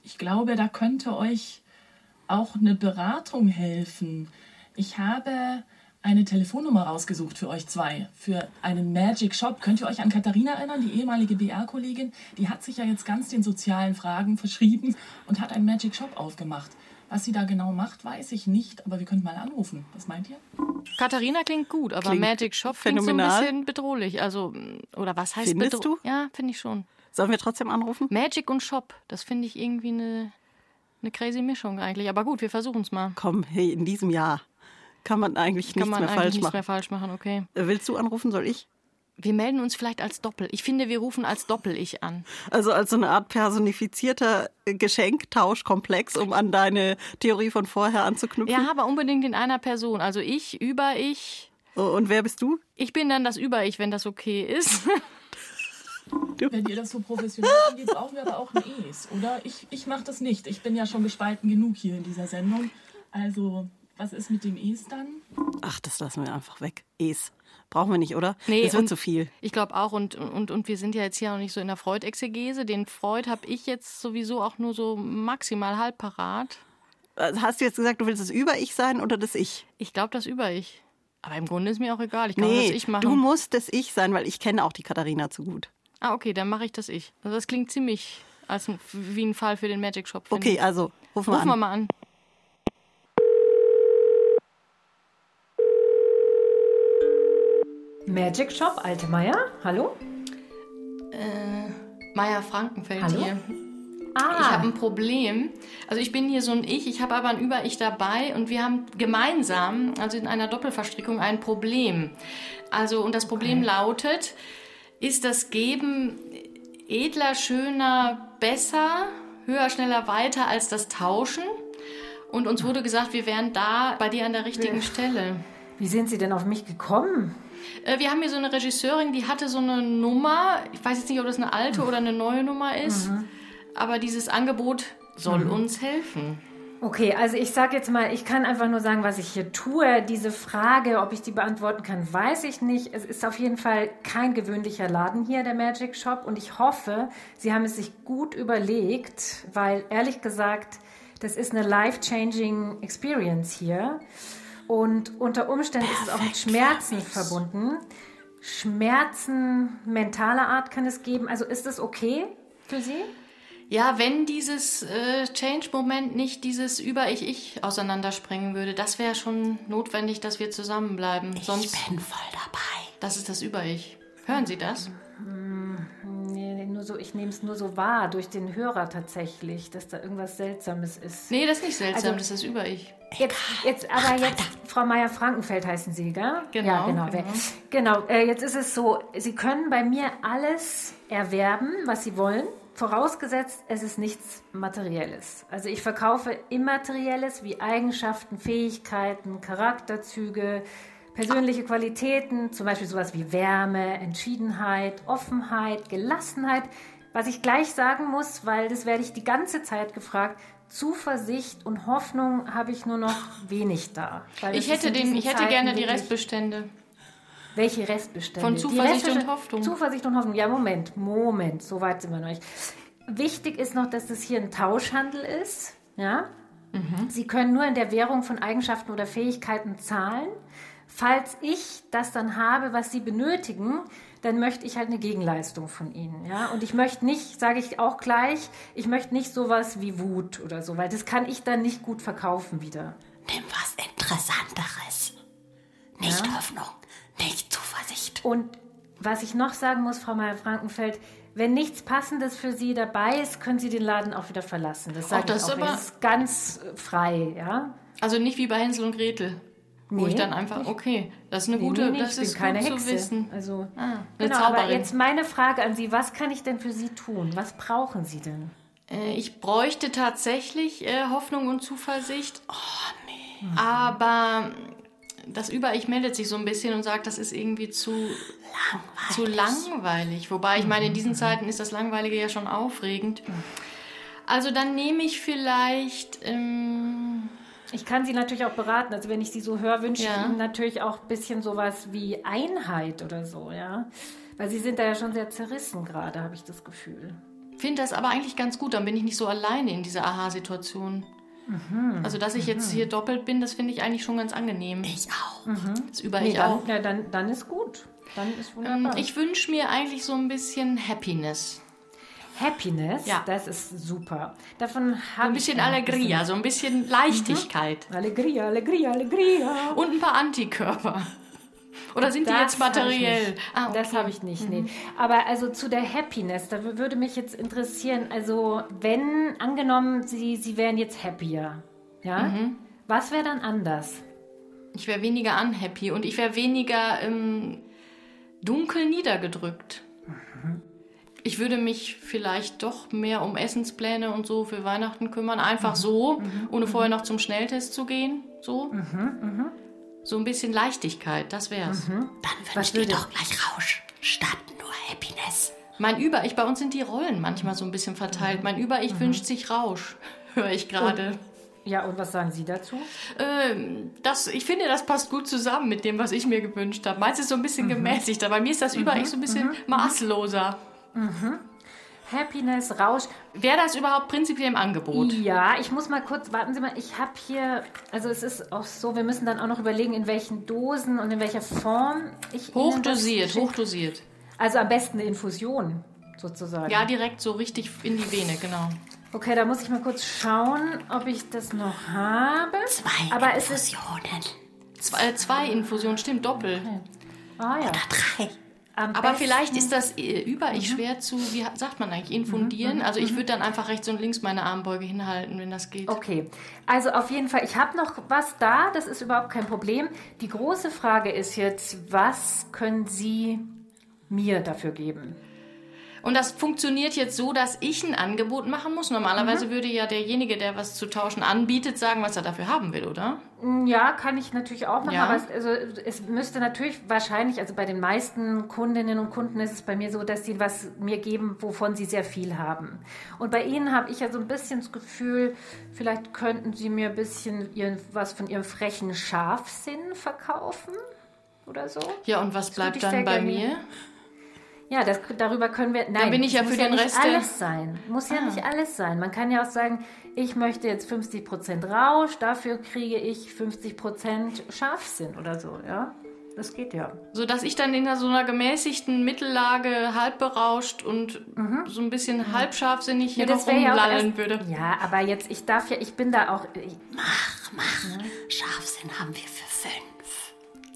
[SPEAKER 7] Ich glaube, da könnte euch auch eine Beratung helfen. Ich habe eine Telefonnummer rausgesucht für euch zwei, für einen Magic Shop. Könnt ihr euch an Katharina erinnern, die ehemalige BR-Kollegin? Die hat sich ja jetzt ganz den sozialen Fragen verschrieben und hat einen Magic Shop aufgemacht. Was sie da genau macht, weiß ich nicht, aber wir könnten mal anrufen. Was meint ihr?
[SPEAKER 5] Katharina klingt gut, aber
[SPEAKER 6] Klingt
[SPEAKER 5] Magic Shop
[SPEAKER 6] phänomenal.
[SPEAKER 5] klingt so ein bisschen bedrohlich. Also, oder was heißt
[SPEAKER 6] Findest du?
[SPEAKER 5] Ja, finde ich schon.
[SPEAKER 6] Sollen wir trotzdem anrufen?
[SPEAKER 5] Magic und Shop, das finde ich irgendwie eine, eine crazy Mischung eigentlich. Aber gut, wir versuchen es mal.
[SPEAKER 6] Komm, hey, in diesem Jahr kann man eigentlich
[SPEAKER 5] Kann
[SPEAKER 6] nichts
[SPEAKER 5] man
[SPEAKER 6] mehr
[SPEAKER 5] eigentlich
[SPEAKER 6] falsch
[SPEAKER 5] nichts
[SPEAKER 6] machen.
[SPEAKER 5] mehr falsch machen, okay.
[SPEAKER 6] Äh, Willst du anrufen, soll ich?
[SPEAKER 5] Wir melden uns vielleicht als Doppel. Ich finde, wir rufen als Doppel-Ich an.
[SPEAKER 6] Also als so eine Art personifizierter Geschenktauschkomplex, um an deine Theorie von vorher anzuknüpfen.
[SPEAKER 5] Ja, aber unbedingt in einer Person. Also ich, Über-Ich.
[SPEAKER 6] Und wer bist du?
[SPEAKER 5] Ich bin dann das Über-Ich, wenn das okay ist.
[SPEAKER 7] Wenn ihr das so professionell angeht, brauchen wir aber auch ein Es, oder? Ich, ich mache das nicht. Ich bin ja schon gespalten genug hier in dieser Sendung. Also, was ist mit dem Es dann?
[SPEAKER 6] Ach, das lassen wir einfach weg. Es. Brauchen wir nicht, oder?
[SPEAKER 5] Nee,
[SPEAKER 6] das wird zu viel.
[SPEAKER 5] Ich glaube auch. Und, und, und wir sind ja jetzt hier auch nicht so in der Freud-Exegese. Den Freud habe ich jetzt sowieso auch nur so maximal halb parat.
[SPEAKER 6] Also Hast du jetzt gesagt, du willst das Über-Ich sein oder das Ich?
[SPEAKER 5] Ich glaube, das Über-Ich. Aber im Grunde ist mir auch egal. Ich kann auch das
[SPEAKER 6] Nee,
[SPEAKER 5] Ich machen.
[SPEAKER 6] du musst das Ich sein, weil ich kenne auch die Katharina zu gut.
[SPEAKER 5] ah, okay, dann mache ich das Ich. Also das klingt ziemlich als wie ein Fall für den Magic Shop.
[SPEAKER 6] Okay,
[SPEAKER 5] ich.
[SPEAKER 6] also rufen wir
[SPEAKER 5] Rufen wir mal an.
[SPEAKER 10] Magic Shop, Alte Meier, hallo?
[SPEAKER 5] Maya Frankenfeld
[SPEAKER 10] Hallo?
[SPEAKER 5] hier.
[SPEAKER 10] Ah,
[SPEAKER 5] Ich habe ein Problem. Also ich bin hier so ein Ich, ich habe aber ein Über-Ich dabei und wir haben gemeinsam, also in einer Doppelverstrickung, ein Problem. Also und das Problem lautet, ist das Geben edler, schöner, besser, höher, schneller, weiter als das Tauschen? Und uns wurde gesagt, wir wären da bei dir an der richtigen Stelle.
[SPEAKER 10] wie sind Sie denn auf mich gekommen?
[SPEAKER 5] Äh, Wir haben hier so eine Regisseurin, die hatte so eine Nummer. Ich weiß jetzt nicht, ob das eine alte oder eine neue Nummer ist. Aber dieses Angebot soll uns helfen.
[SPEAKER 10] Okay, also ich sage jetzt mal, ich kann einfach nur sagen, was ich hier tue. Diese Frage, ob ich die beantworten kann, weiß ich nicht. Es ist auf jeden Fall kein gewöhnlicher Laden hier, der Magic Shop. Und ich hoffe, Sie haben es sich gut überlegt, weil ehrlich gesagt, das ist eine life-changing Experience hier. Und unter Umständen ist es auch mit Schmerzen verbunden. Schmerzen mentaler Art kann es geben. Also ist es okay für Sie?
[SPEAKER 5] Ja, wenn dieses äh, Change-Moment nicht dieses Über-Ich-Ich auseinandersprengen würde, das wäre schon notwendig, dass wir zusammenbleiben. Sonst
[SPEAKER 6] bin voll dabei.
[SPEAKER 5] Das ist das Über-Ich. Hören Sie das?
[SPEAKER 10] Nee, nur so, ich nehme es nur so wahr durch den Hörer tatsächlich, dass da irgendwas Seltsames ist.
[SPEAKER 5] Nee, das ist nicht seltsam,
[SPEAKER 10] Also-
[SPEAKER 5] das ist über ich.
[SPEAKER 10] Jetzt, jetzt, aber jetzt, Frau Meier-Frankenfeld heißen Sie, gell?
[SPEAKER 5] Genau,
[SPEAKER 10] Ja, genau.
[SPEAKER 5] genau.
[SPEAKER 10] Genau, äh, jetzt ist es so, Sie können bei mir alles erwerben, was Sie wollen, vorausgesetzt, es ist nichts Materielles. Also ich verkaufe Immaterielles wie Eigenschaften, Fähigkeiten, Charakterzüge, persönliche Qualitäten, zum Beispiel sowas wie Wärme, Entschiedenheit, Offenheit, Gelassenheit. Was ich gleich sagen muss, weil das werde ich die ganze Zeit gefragt, Zuversicht und Hoffnung habe ich nur noch wenig da.
[SPEAKER 5] Ich hätte, den, ich hätte
[SPEAKER 10] Zeiten
[SPEAKER 5] gerne die Restbestände.
[SPEAKER 10] welche Restbestände?
[SPEAKER 5] Von Zuversicht und Hoffnung.
[SPEAKER 10] Zuversicht und Hoffnung. Ja, Moment, Moment, so weit sind wir noch nicht. Wichtig ist noch, dass das hier ein Tauschhandel ist. Ja?
[SPEAKER 5] Mhm.
[SPEAKER 10] Sie können nur in der Währung von Eigenschaften oder Fähigkeiten zahlen. Falls ich das dann habe, was Sie benötigen, dann möchte ich halt eine Gegenleistung von Ihnen. Ja? Und ich möchte nicht, sage ich auch gleich, ich möchte nicht sowas wie Wut oder so, weil das kann ich dann nicht gut verkaufen wieder.
[SPEAKER 6] Nimm was Interessanteres. Nicht Hoffnung, nicht Zuversicht.
[SPEAKER 10] Und was ich noch sagen muss, Frau Meyer-Frankenfeld, wenn nichts Passendes für Sie dabei ist, können Sie den Laden auch wieder verlassen. Das sage
[SPEAKER 5] das
[SPEAKER 10] ich auch.
[SPEAKER 5] aber-
[SPEAKER 10] Das ist ganz äh, frei, ja.
[SPEAKER 5] Also nicht wie bei Hänsel und Gretel. Wo
[SPEAKER 10] Nee,
[SPEAKER 5] ich dann einfach, okay, das ist eine
[SPEAKER 10] Nee,
[SPEAKER 5] gute,
[SPEAKER 10] nee,
[SPEAKER 5] das
[SPEAKER 10] ich
[SPEAKER 5] ist
[SPEAKER 10] keine
[SPEAKER 5] gut
[SPEAKER 10] Hexe.
[SPEAKER 5] zu wissen.
[SPEAKER 10] Also,
[SPEAKER 5] Ah,
[SPEAKER 10] genau, aber
[SPEAKER 5] Zauberin.
[SPEAKER 10] jetzt meine Frage an Sie, was kann ich denn für Sie tun? Was brauchen Sie denn?
[SPEAKER 5] Äh, Ich bräuchte tatsächlich äh, Hoffnung und Zuversicht. Oh, nee. Aber das Über-Ich meldet sich so ein bisschen und sagt, das ist irgendwie zu langweilig. Zu langweilig. Wobei, ich meine, in diesen Zeiten ist das Langweilige ja schon aufregend. Also dann nehme ich vielleicht. Ähm,
[SPEAKER 10] Ich kann Sie natürlich auch beraten. Also wenn ich Sie so höre, wünsche ich
[SPEAKER 5] Ja.
[SPEAKER 10] Ihnen natürlich auch ein bisschen sowas wie Einheit oder so, ja. Weil Sie sind da ja schon sehr zerrissen gerade, habe ich das Gefühl.
[SPEAKER 5] finde das aber eigentlich ganz gut, dann bin ich nicht so alleine in dieser Aha-Situation. Also, dass ich jetzt hier doppelt bin, das finde ich eigentlich schon ganz angenehm.
[SPEAKER 6] Ich auch.
[SPEAKER 5] Das über
[SPEAKER 10] Nee,
[SPEAKER 5] ich
[SPEAKER 10] dann,
[SPEAKER 5] auch.
[SPEAKER 10] ja, dann, dann ist gut. Dann ist
[SPEAKER 5] Ähm,
[SPEAKER 10] wunderbar.
[SPEAKER 5] ich wünsche mir eigentlich so ein bisschen Happiness.
[SPEAKER 10] Happiness,
[SPEAKER 5] Ja.
[SPEAKER 10] das ist super. Davon habe
[SPEAKER 5] ein
[SPEAKER 10] ich
[SPEAKER 5] bisschen
[SPEAKER 10] auch
[SPEAKER 5] Alegria, so ein bisschen Leichtigkeit.
[SPEAKER 10] Allegria, Allegria, Allegria.
[SPEAKER 5] Und ein paar Antikörper. Oder sind die
[SPEAKER 10] Das
[SPEAKER 5] jetzt
[SPEAKER 10] hab ich
[SPEAKER 5] materiell?
[SPEAKER 10] nicht.
[SPEAKER 5] Ah, okay.
[SPEAKER 10] Das habe ich nicht, nee. Aber also zu der Happiness, da wür- würde mich jetzt interessieren, also wenn, angenommen, Sie, Sie wären jetzt happier, ja?
[SPEAKER 5] Mhm.
[SPEAKER 10] Was wäre dann anders?
[SPEAKER 5] Ich wäre weniger unhappy und ich wäre weniger ähm, dunkel niedergedrückt. Ich würde mich vielleicht doch mehr um Essenspläne und so für Weihnachten kümmern. Einfach so, ohne vorher noch zum Schnelltest zu gehen. So. So ein bisschen Leichtigkeit, das wär's.
[SPEAKER 6] Dann wünsch dir doch gleich Rausch statt nur Happiness.
[SPEAKER 5] Mein Über-Ich, bei uns sind die Rollen manchmal so ein bisschen verteilt. Mein Über-Ich wünscht sich Rausch, *laughs* höre ich gerade.
[SPEAKER 10] Ja, und was sagen Sie dazu?
[SPEAKER 5] Ähm, das, ich finde, das passt gut zusammen mit dem, was ich mir gewünscht habe. Meins ist so ein bisschen gemäßigter. Bei mir ist das Über-Ich so ein bisschen maßloser.
[SPEAKER 10] Happiness, Rausch.
[SPEAKER 5] Wäre das überhaupt prinzipiell im Angebot?
[SPEAKER 10] Ja, ich muss mal kurz, warten Sie mal, ich habe hier, also es ist auch so, wir müssen dann auch noch überlegen, in welchen Dosen und in welcher Form ich
[SPEAKER 5] Hochdosiert, hochdosiert.
[SPEAKER 10] Also am besten eine Infusion, sozusagen.
[SPEAKER 5] Ja, direkt so richtig in die Vene, genau.
[SPEAKER 10] Okay, da muss ich mal kurz schauen, ob ich das noch habe.
[SPEAKER 6] Zwei
[SPEAKER 10] Aber es ist.
[SPEAKER 6] Infusionen.
[SPEAKER 5] Zwei, äh, zwei Infusionen, stimmt, doppelt.
[SPEAKER 10] Ah ja.
[SPEAKER 6] Drei.
[SPEAKER 10] Am
[SPEAKER 5] Aber
[SPEAKER 10] besten-
[SPEAKER 5] vielleicht ist das äh, Über-Ich schwer zu, wie sagt man eigentlich, infundieren. Also ich würde dann einfach rechts und links meine Armbeuge hinhalten, wenn das geht.
[SPEAKER 10] Okay, also auf jeden Fall, ich habe noch was da, das ist überhaupt kein Problem. Die große Frage ist jetzt, was können Sie mir dafür geben?
[SPEAKER 5] Und das funktioniert jetzt so, dass ich ein Angebot machen muss. Normalerweise würde ja derjenige, der was zu tauschen anbietet, sagen, was er dafür haben will, oder?
[SPEAKER 10] Ja, kann ich natürlich auch machen,
[SPEAKER 5] Ja.
[SPEAKER 10] aber es, also, es müsste natürlich wahrscheinlich, also bei den meisten Kundinnen und Kunden ist es bei mir so, dass sie was mir geben, wovon sie sehr viel haben. Und bei Ihnen habe ich ja so ein bisschen das Gefühl, vielleicht könnten Sie mir ein bisschen ihren, was von Ihrem frechen Scharfsinn verkaufen oder so.
[SPEAKER 5] Ja, und was
[SPEAKER 10] würde
[SPEAKER 5] bleibt dann bei mir?
[SPEAKER 10] Ja, das, darüber können wir. Nein,
[SPEAKER 5] bin ich ja
[SPEAKER 10] muss
[SPEAKER 5] für
[SPEAKER 10] ja
[SPEAKER 5] den
[SPEAKER 10] nicht
[SPEAKER 5] Rest der-
[SPEAKER 10] alles sein. Muss ja nicht alles sein. Man kann ja auch sagen, ich möchte jetzt 50% Rausch, dafür kriege ich 50% Scharfsinn oder so, ja. Das geht ja.
[SPEAKER 5] So dass ich dann in so einer gemäßigten Mittellage halb berauscht und so ein bisschen halb scharfsinnig hier
[SPEAKER 10] Ja,
[SPEAKER 5] noch
[SPEAKER 10] ja
[SPEAKER 5] rumlallen
[SPEAKER 10] erst-
[SPEAKER 5] würde.
[SPEAKER 10] Ja, aber jetzt, ich darf ja, ich bin da auch. Ich,
[SPEAKER 6] Mach, mach. Scharfsinn haben wir für fünf.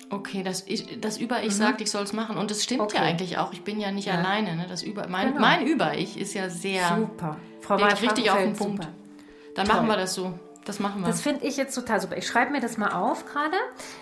[SPEAKER 5] Okay, das, ich, das Über-Ich mhm. sagt, ich soll es machen. Und es stimmt okay. ja eigentlich auch. Ich bin ja nicht ja. alleine. Ne? Das Über, mein, genau. mein Über-Ich ist ja sehr.
[SPEAKER 10] Super.
[SPEAKER 5] Frau richtig auf den Punkt. Super. Dann Toll. machen wir das so. Das machen wir.
[SPEAKER 10] Das finde ich jetzt total super. Ich schreibe mir das mal auf gerade.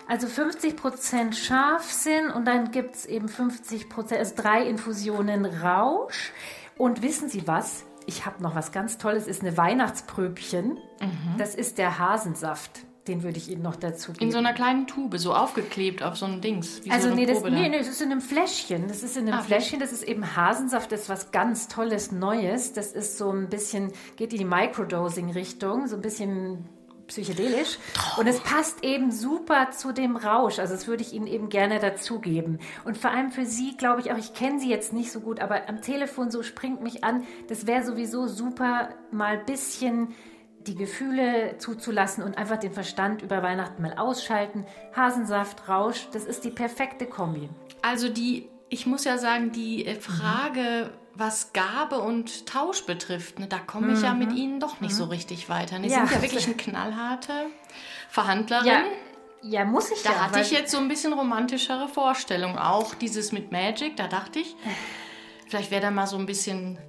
[SPEAKER 10] Also 50% Scharfsinn und dann gibt es eben 50%, also drei Infusionen Rausch. Und wissen Sie was? Ich habe noch was ganz Tolles, ist eine Weihnachtspröbchen. Mhm. Das ist der Hasensaft. Den würde ich Ihnen noch dazu geben.
[SPEAKER 5] In so einer kleinen Tube, so aufgeklebt auf so ein Dings.
[SPEAKER 10] also so nee, das, nee, nee, das ist in einem Fläschchen. Das ist in einem ah, Fläschchen, das ist eben Hasensaft, das ist was ganz Tolles, Neues. Das ist so ein bisschen, geht in die Microdosing-Richtung, so ein bisschen psychedelisch. Und es passt eben super zu dem Rausch. Also das würde ich Ihnen eben gerne dazugeben. Und vor allem für Sie, glaube ich auch, ich kenne Sie jetzt nicht so gut, aber am Telefon so springt mich an, das wäre sowieso super, mal ein bisschen die Gefühle zuzulassen und einfach den Verstand über Weihnachten mal ausschalten. Hasensaft, Rausch, das ist die perfekte Kombi.
[SPEAKER 5] Also die, ich muss ja sagen, die äh, Frage, was Gabe und Tausch betrifft, ne, da komme ich mhm. ja mit mhm. Ihnen doch nicht mhm. so richtig weiter. Ne? Sie ja. sind ja wirklich eine knallharte Verhandlerin.
[SPEAKER 10] Ja. Ja, muss ich
[SPEAKER 5] da
[SPEAKER 10] ja.
[SPEAKER 5] Da hatte ich jetzt so ein bisschen romantischere Vorstellungen. Auch dieses mit Magic, da dachte ich, vielleicht wäre da mal so ein bisschen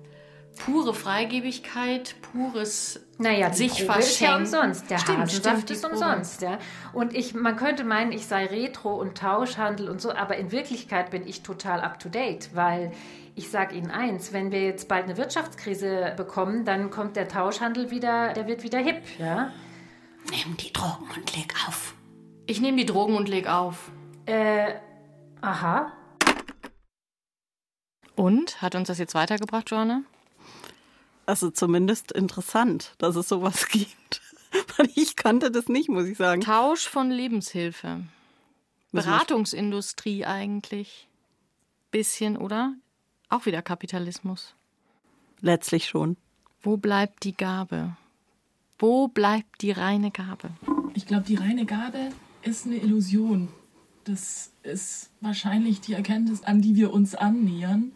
[SPEAKER 5] pure Freigebigkeit, pures
[SPEAKER 10] naja, die sich Probe ist ja umsonst. Der stimmt, Hasensaft stimmt, ist umsonst. Ja. Und ich, man könnte meinen, ich sei Retro und Tauschhandel und so, aber in Wirklichkeit bin ich total up to date, weil ich sage Ihnen eins, wenn wir jetzt bald eine Wirtschaftskrise bekommen, dann kommt der Tauschhandel wieder, der wird wieder hip. Ja.
[SPEAKER 6] Nimm die Drogen und leg auf.
[SPEAKER 5] Ich nehme die Drogen und leg auf.
[SPEAKER 10] Äh, aha.
[SPEAKER 5] Und? Hat uns das jetzt weitergebracht, Joanna?
[SPEAKER 6] Also zumindest interessant, dass es sowas *laughs* gibt. ich kannte das nicht, muss ich sagen.
[SPEAKER 5] Tausch von Lebenshilfe. Beratungsindustrie eigentlich. Bisschen, oder? Auch wieder Kapitalismus.
[SPEAKER 6] Letztlich schon.
[SPEAKER 5] Wo bleibt die Gabe? Wo bleibt die reine Gabe?
[SPEAKER 11] Ich glaube, die reine Gabe ist eine Illusion. Das ist wahrscheinlich die Erkenntnis, an die wir uns annähern.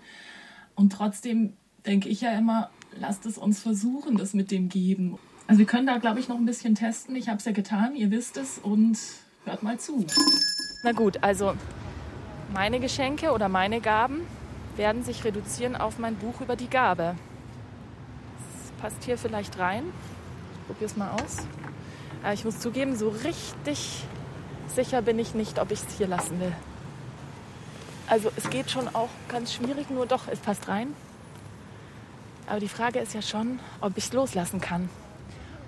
[SPEAKER 11] Und trotzdem denke ich ja immer, lasst es uns versuchen, das mit dem Geben. Also wir können da, glaube ich, noch ein bisschen testen. Ich habe es ja getan, ihr wisst es und hört mal zu.
[SPEAKER 7] Na gut, also meine Geschenke oder meine Gaben werden sich reduzieren auf mein Buch über die Gabe. Das passt hier vielleicht rein. Ich probiere es mal aus. Aber ich muss zugeben, so richtig sicher bin ich nicht, ob ich es hier lassen will. Also es geht schon auch ganz schwierig, nur doch, es passt rein. Aber die Frage ist ja schon, ob ich es loslassen kann.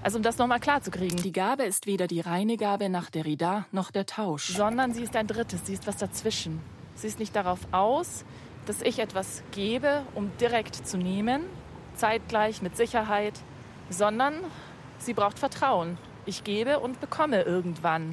[SPEAKER 7] Also um das nochmal klar zu kriegen, die Gabe ist weder die reine Gabe nach Derrida noch der Tausch, sondern sie ist ein drittes, sie ist was dazwischen. Sie ist nicht darauf aus, dass ich etwas gebe, um direkt zu nehmen, zeitgleich mit Sicherheit, sondern sie braucht Vertrauen. Ich gebe und bekomme irgendwann.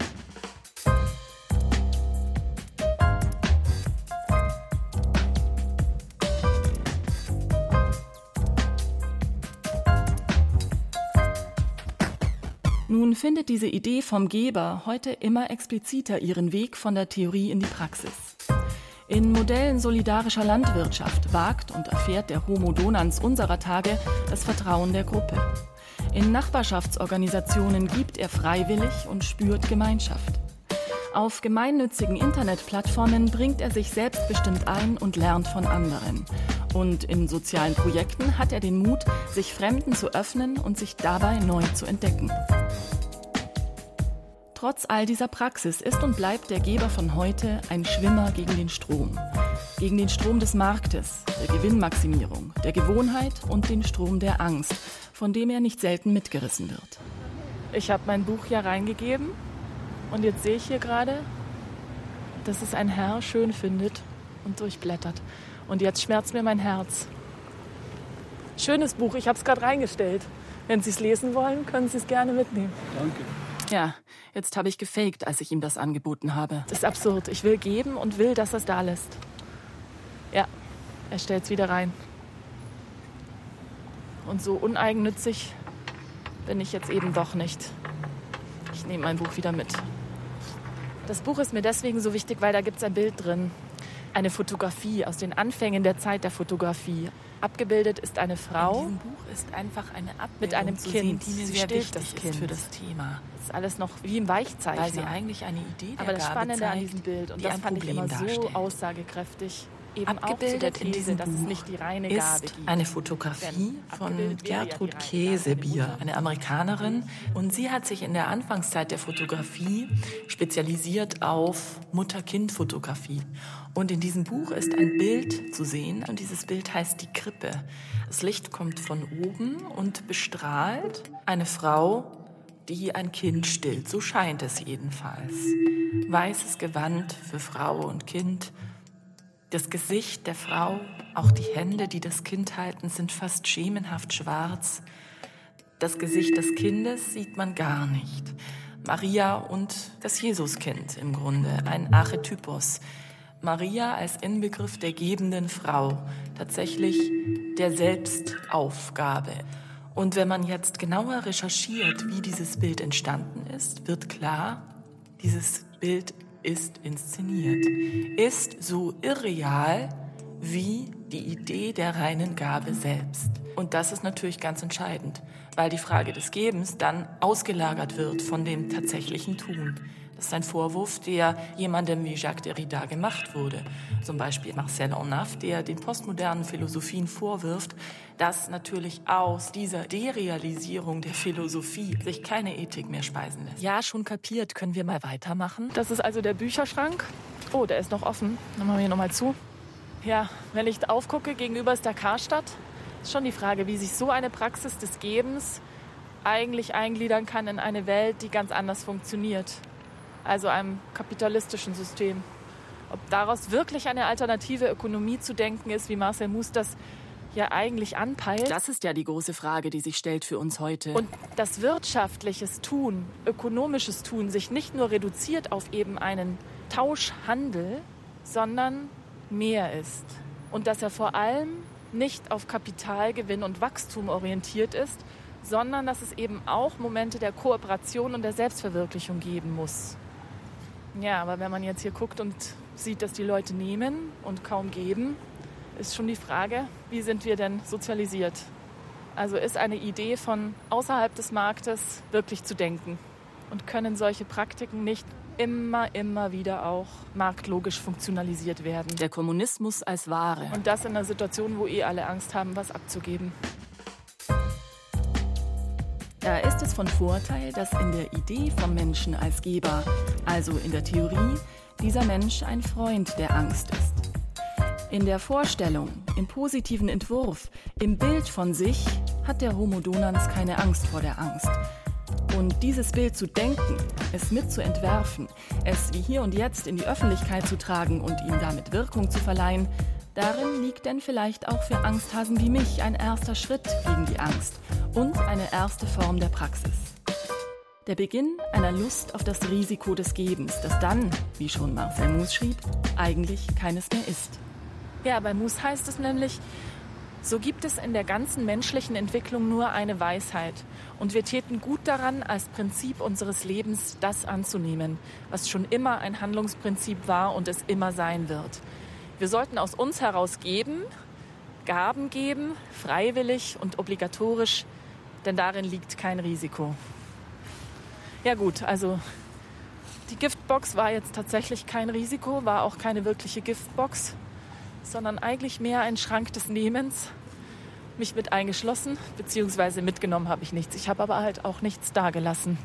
[SPEAKER 7] Nun findet diese Idee vom Geber heute immer expliziter ihren Weg von der Theorie in die Praxis. In Modellen solidarischer Landwirtschaft wagt und erfährt der Homo Donans unserer Tage das Vertrauen der Gruppe. In Nachbarschaftsorganisationen gibt er freiwillig und spürt Gemeinschaft. Auf gemeinnützigen Internetplattformen bringt er sich selbstbestimmt ein und lernt von anderen. Und in sozialen Projekten hat er den Mut, sich Fremden zu öffnen und sich dabei neu zu entdecken. Trotz all dieser Praxis ist und bleibt der Geber von heute ein Schwimmer gegen den Strom. Gegen den Strom des Marktes, der Gewinnmaximierung, der Gewohnheit und den Strom der Angst, von dem er nicht selten mitgerissen wird. Ich habe mein Buch ja reingegeben und jetzt sehe ich hier gerade, dass es ein Herr schön findet und durchblättert. Und jetzt schmerzt mir mein Herz. Schönes Buch, ich habe es gerade reingestellt. Wenn Sie es lesen wollen, können Sie es gerne mitnehmen.
[SPEAKER 12] Danke.
[SPEAKER 7] Ja, jetzt habe ich gefaked, als ich ihm das angeboten habe. Das ist absurd. Ich will geben und will, dass er es da lässt. Ja, er stellt es wieder rein. Und so uneigennützig bin ich jetzt eben doch nicht. Ich nehme mein Buch wieder mit. Das Buch ist mir deswegen so wichtig, weil da gibt es ein Bild drin eine Fotografie aus den Anfängen der Zeit der Fotografie. Abgebildet ist eine Frau.
[SPEAKER 8] In Buch ist einfach eine Abbildung
[SPEAKER 7] mit einem Kind,
[SPEAKER 8] sehen, die mir
[SPEAKER 7] Sie stillt das Kind.
[SPEAKER 8] für das Thema.
[SPEAKER 7] Das ist alles noch wie im Weichzeichner.
[SPEAKER 8] Weil sie eigentlich eine Idee der
[SPEAKER 7] Aber das
[SPEAKER 8] Gabe
[SPEAKER 7] Spannende
[SPEAKER 8] zeigt,
[SPEAKER 7] an diesem Bild, und das fand ich
[SPEAKER 8] Problem
[SPEAKER 7] immer so aussagekräftig, eben
[SPEAKER 8] Abgebildet in diesem Buch
[SPEAKER 7] nicht die reine Gabe
[SPEAKER 8] ist eine Fotografie von Gertrud Käsebier, eine Amerikanerin. Und sie hat sich in der Anfangszeit der Fotografie spezialisiert auf Mutter-Kind-Fotografie. Und in diesem Buch ist ein Bild zu sehen und dieses Bild heißt die Krippe. Das Licht kommt von oben und bestrahlt eine Frau, die ein Kind stillt. So scheint es jedenfalls. Weißes Gewand für Frau und Kind. Das Gesicht der Frau, auch die Hände, die das Kind halten, sind fast schemenhaft schwarz. Das Gesicht des Kindes sieht man gar nicht. Maria und das Jesuskind im Grunde, ein Archetypos. Maria als Inbegriff der gebenden Frau, tatsächlich der Selbstaufgabe. Und wenn man jetzt genauer recherchiert, wie dieses Bild entstanden ist, wird klar, dieses Bild ist inszeniert, ist so irreal wie die Idee der reinen Gabe selbst. Und das ist natürlich ganz entscheidend, weil die Frage des Gebens dann ausgelagert wird von dem tatsächlichen Tun. Das ist ein Vorwurf, der jemandem wie Jacques Derrida gemacht wurde. Zum Beispiel Marcel Ornaff, der den postmodernen Philosophien vorwirft, dass natürlich aus dieser Derealisierung der Philosophie sich keine Ethik mehr speisen lässt. Ja, schon kapiert. Können wir mal weitermachen?
[SPEAKER 7] Das ist also der Bücherschrank. Oh, der ist noch offen. Dann machen wir hier nochmal zu. Ja, wenn ich aufgucke, gegenüber ist der Karstadt. Ist schon die Frage, wie sich so eine Praxis des Gebens eigentlich eingliedern kann in eine Welt, die ganz anders funktioniert. Also einem kapitalistischen System. Ob daraus wirklich eine alternative Ökonomie zu denken ist, wie Marcel Mus das ja eigentlich anpeilt.
[SPEAKER 8] Das ist ja die große Frage, die sich stellt für uns heute.
[SPEAKER 7] Und dass wirtschaftliches Tun, ökonomisches Tun sich nicht nur reduziert auf eben einen Tauschhandel, sondern mehr ist. Und dass er vor allem nicht auf Kapitalgewinn und Wachstum orientiert ist, sondern dass es eben auch Momente der Kooperation und der Selbstverwirklichung geben muss. Ja, aber wenn man jetzt hier guckt und sieht, dass die Leute nehmen und kaum geben, ist schon die Frage, wie sind wir denn sozialisiert? Also ist eine Idee von außerhalb des Marktes wirklich zu denken? Und können solche Praktiken nicht immer, immer wieder auch marktlogisch funktionalisiert werden?
[SPEAKER 8] Der Kommunismus als Ware.
[SPEAKER 7] Und das in einer Situation, wo eh alle Angst haben, was abzugeben. Da ist es von Vorteil, dass in der Idee vom Menschen als Geber, also in der Theorie, dieser Mensch ein Freund der Angst ist. In der Vorstellung, im positiven Entwurf, im Bild von sich hat der Homo Donans keine Angst vor der Angst. Und dieses Bild zu denken, es mitzuentwerfen, es wie hier und jetzt in die Öffentlichkeit zu tragen und ihm damit Wirkung zu verleihen, darin liegt denn vielleicht auch für Angsthasen wie mich ein erster Schritt gegen die Angst und eine erste Form der Praxis. Der Beginn einer Lust auf das Risiko des Gebens, das dann, wie schon Marcel Mus schrieb, eigentlich keines mehr ist. Ja, bei Mus heißt es nämlich, so gibt es in der ganzen menschlichen Entwicklung nur eine Weisheit. Und wir täten gut daran, als Prinzip unseres Lebens das anzunehmen, was schon immer ein Handlungsprinzip war und es immer sein wird. Wir sollten aus uns heraus geben, Gaben geben, freiwillig und obligatorisch, denn darin liegt kein Risiko. Ja gut, also die Giftbox war jetzt tatsächlich kein Risiko, war auch keine wirkliche Giftbox, sondern eigentlich mehr ein Schrank des Nehmens. Mich mit eingeschlossen, beziehungsweise mitgenommen habe ich nichts. Ich habe aber halt auch nichts dagelassen.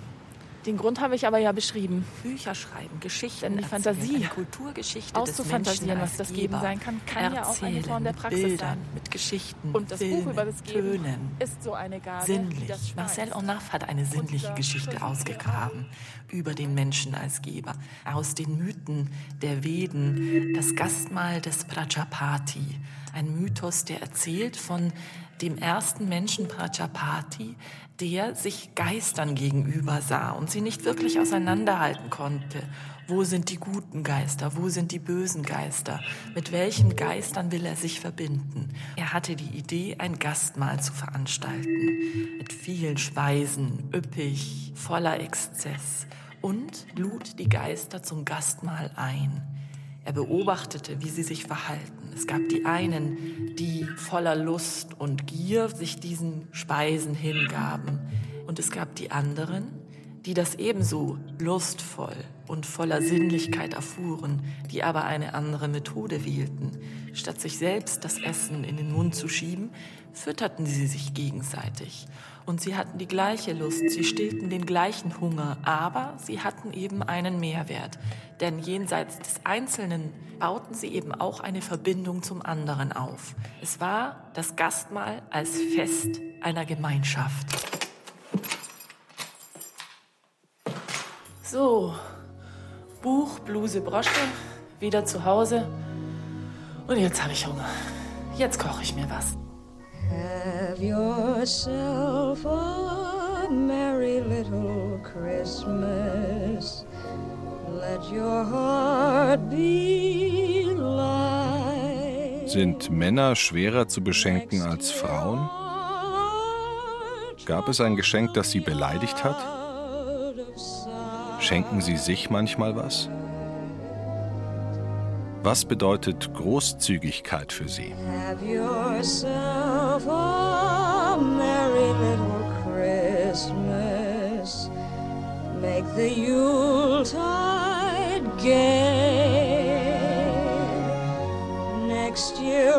[SPEAKER 7] Den Grund habe ich aber ja beschrieben.
[SPEAKER 8] Bücher schreiben, Geschichten
[SPEAKER 7] die
[SPEAKER 8] erzählen,
[SPEAKER 7] Fantasie
[SPEAKER 8] Kulturgeschichte
[SPEAKER 7] auszufantasieren, was das Geben sein kann, kann ja auch eine
[SPEAKER 8] Erzählen
[SPEAKER 7] Form der
[SPEAKER 8] mit
[SPEAKER 7] Praxis
[SPEAKER 8] Bildern,
[SPEAKER 7] sein.
[SPEAKER 8] mit Geschichten,
[SPEAKER 7] Und das
[SPEAKER 8] Filmen,
[SPEAKER 7] Buch über das Geben
[SPEAKER 8] Tönen.
[SPEAKER 7] ist so eine Gabe,
[SPEAKER 8] Sinnlich. Marcel Ornaff hat eine sinnliche Geschichte ausgegraben über den Menschen als Geber. Aus den Mythen der Veden, das Gastmahl des Prajapati. Ein Mythos, der erzählt von dem ersten Menschen Prajapati, der sich Geistern gegenüber sah und sie nicht wirklich auseinanderhalten konnte. Wo sind die guten Geister? Wo sind die bösen Geister? Mit welchen Geistern will er sich verbinden? Er hatte die Idee, ein Gastmahl zu veranstalten. Mit vielen Speisen, üppig, voller Exzess. Und lud die Geister zum Gastmahl ein. Er beobachtete, wie sie sich verhalten. Es gab die einen, die voller Lust und Gier sich diesen Speisen hingaben. Und es gab die anderen, die das ebenso lustvoll und voller Sinnlichkeit erfuhren, die aber eine andere Methode wählten. Statt sich selbst das Essen in den Mund zu schieben, fütterten sie sich gegenseitig. Und sie hatten die gleiche Lust, sie stillten den gleichen Hunger, aber sie hatten eben einen Mehrwert. Denn jenseits des Einzelnen bauten sie eben auch eine Verbindung zum anderen auf. Es war das Gastmahl als Fest einer Gemeinschaft. So, Buch, Bluse, Brosche, wieder zu Hause. Und jetzt habe ich Hunger. Jetzt koche ich mir was.
[SPEAKER 12] Have yourself a merry little Christmas. Let your heart be light.
[SPEAKER 3] Sind Männer schwerer zu beschenken als Frauen? Gab es ein Geschenk, das sie beleidigt hat? Schenken sie sich manchmal was? Was bedeutet Großzügigkeit für sie?
[SPEAKER 12] A merry little Christmas. Make the Yuletide gay. Next year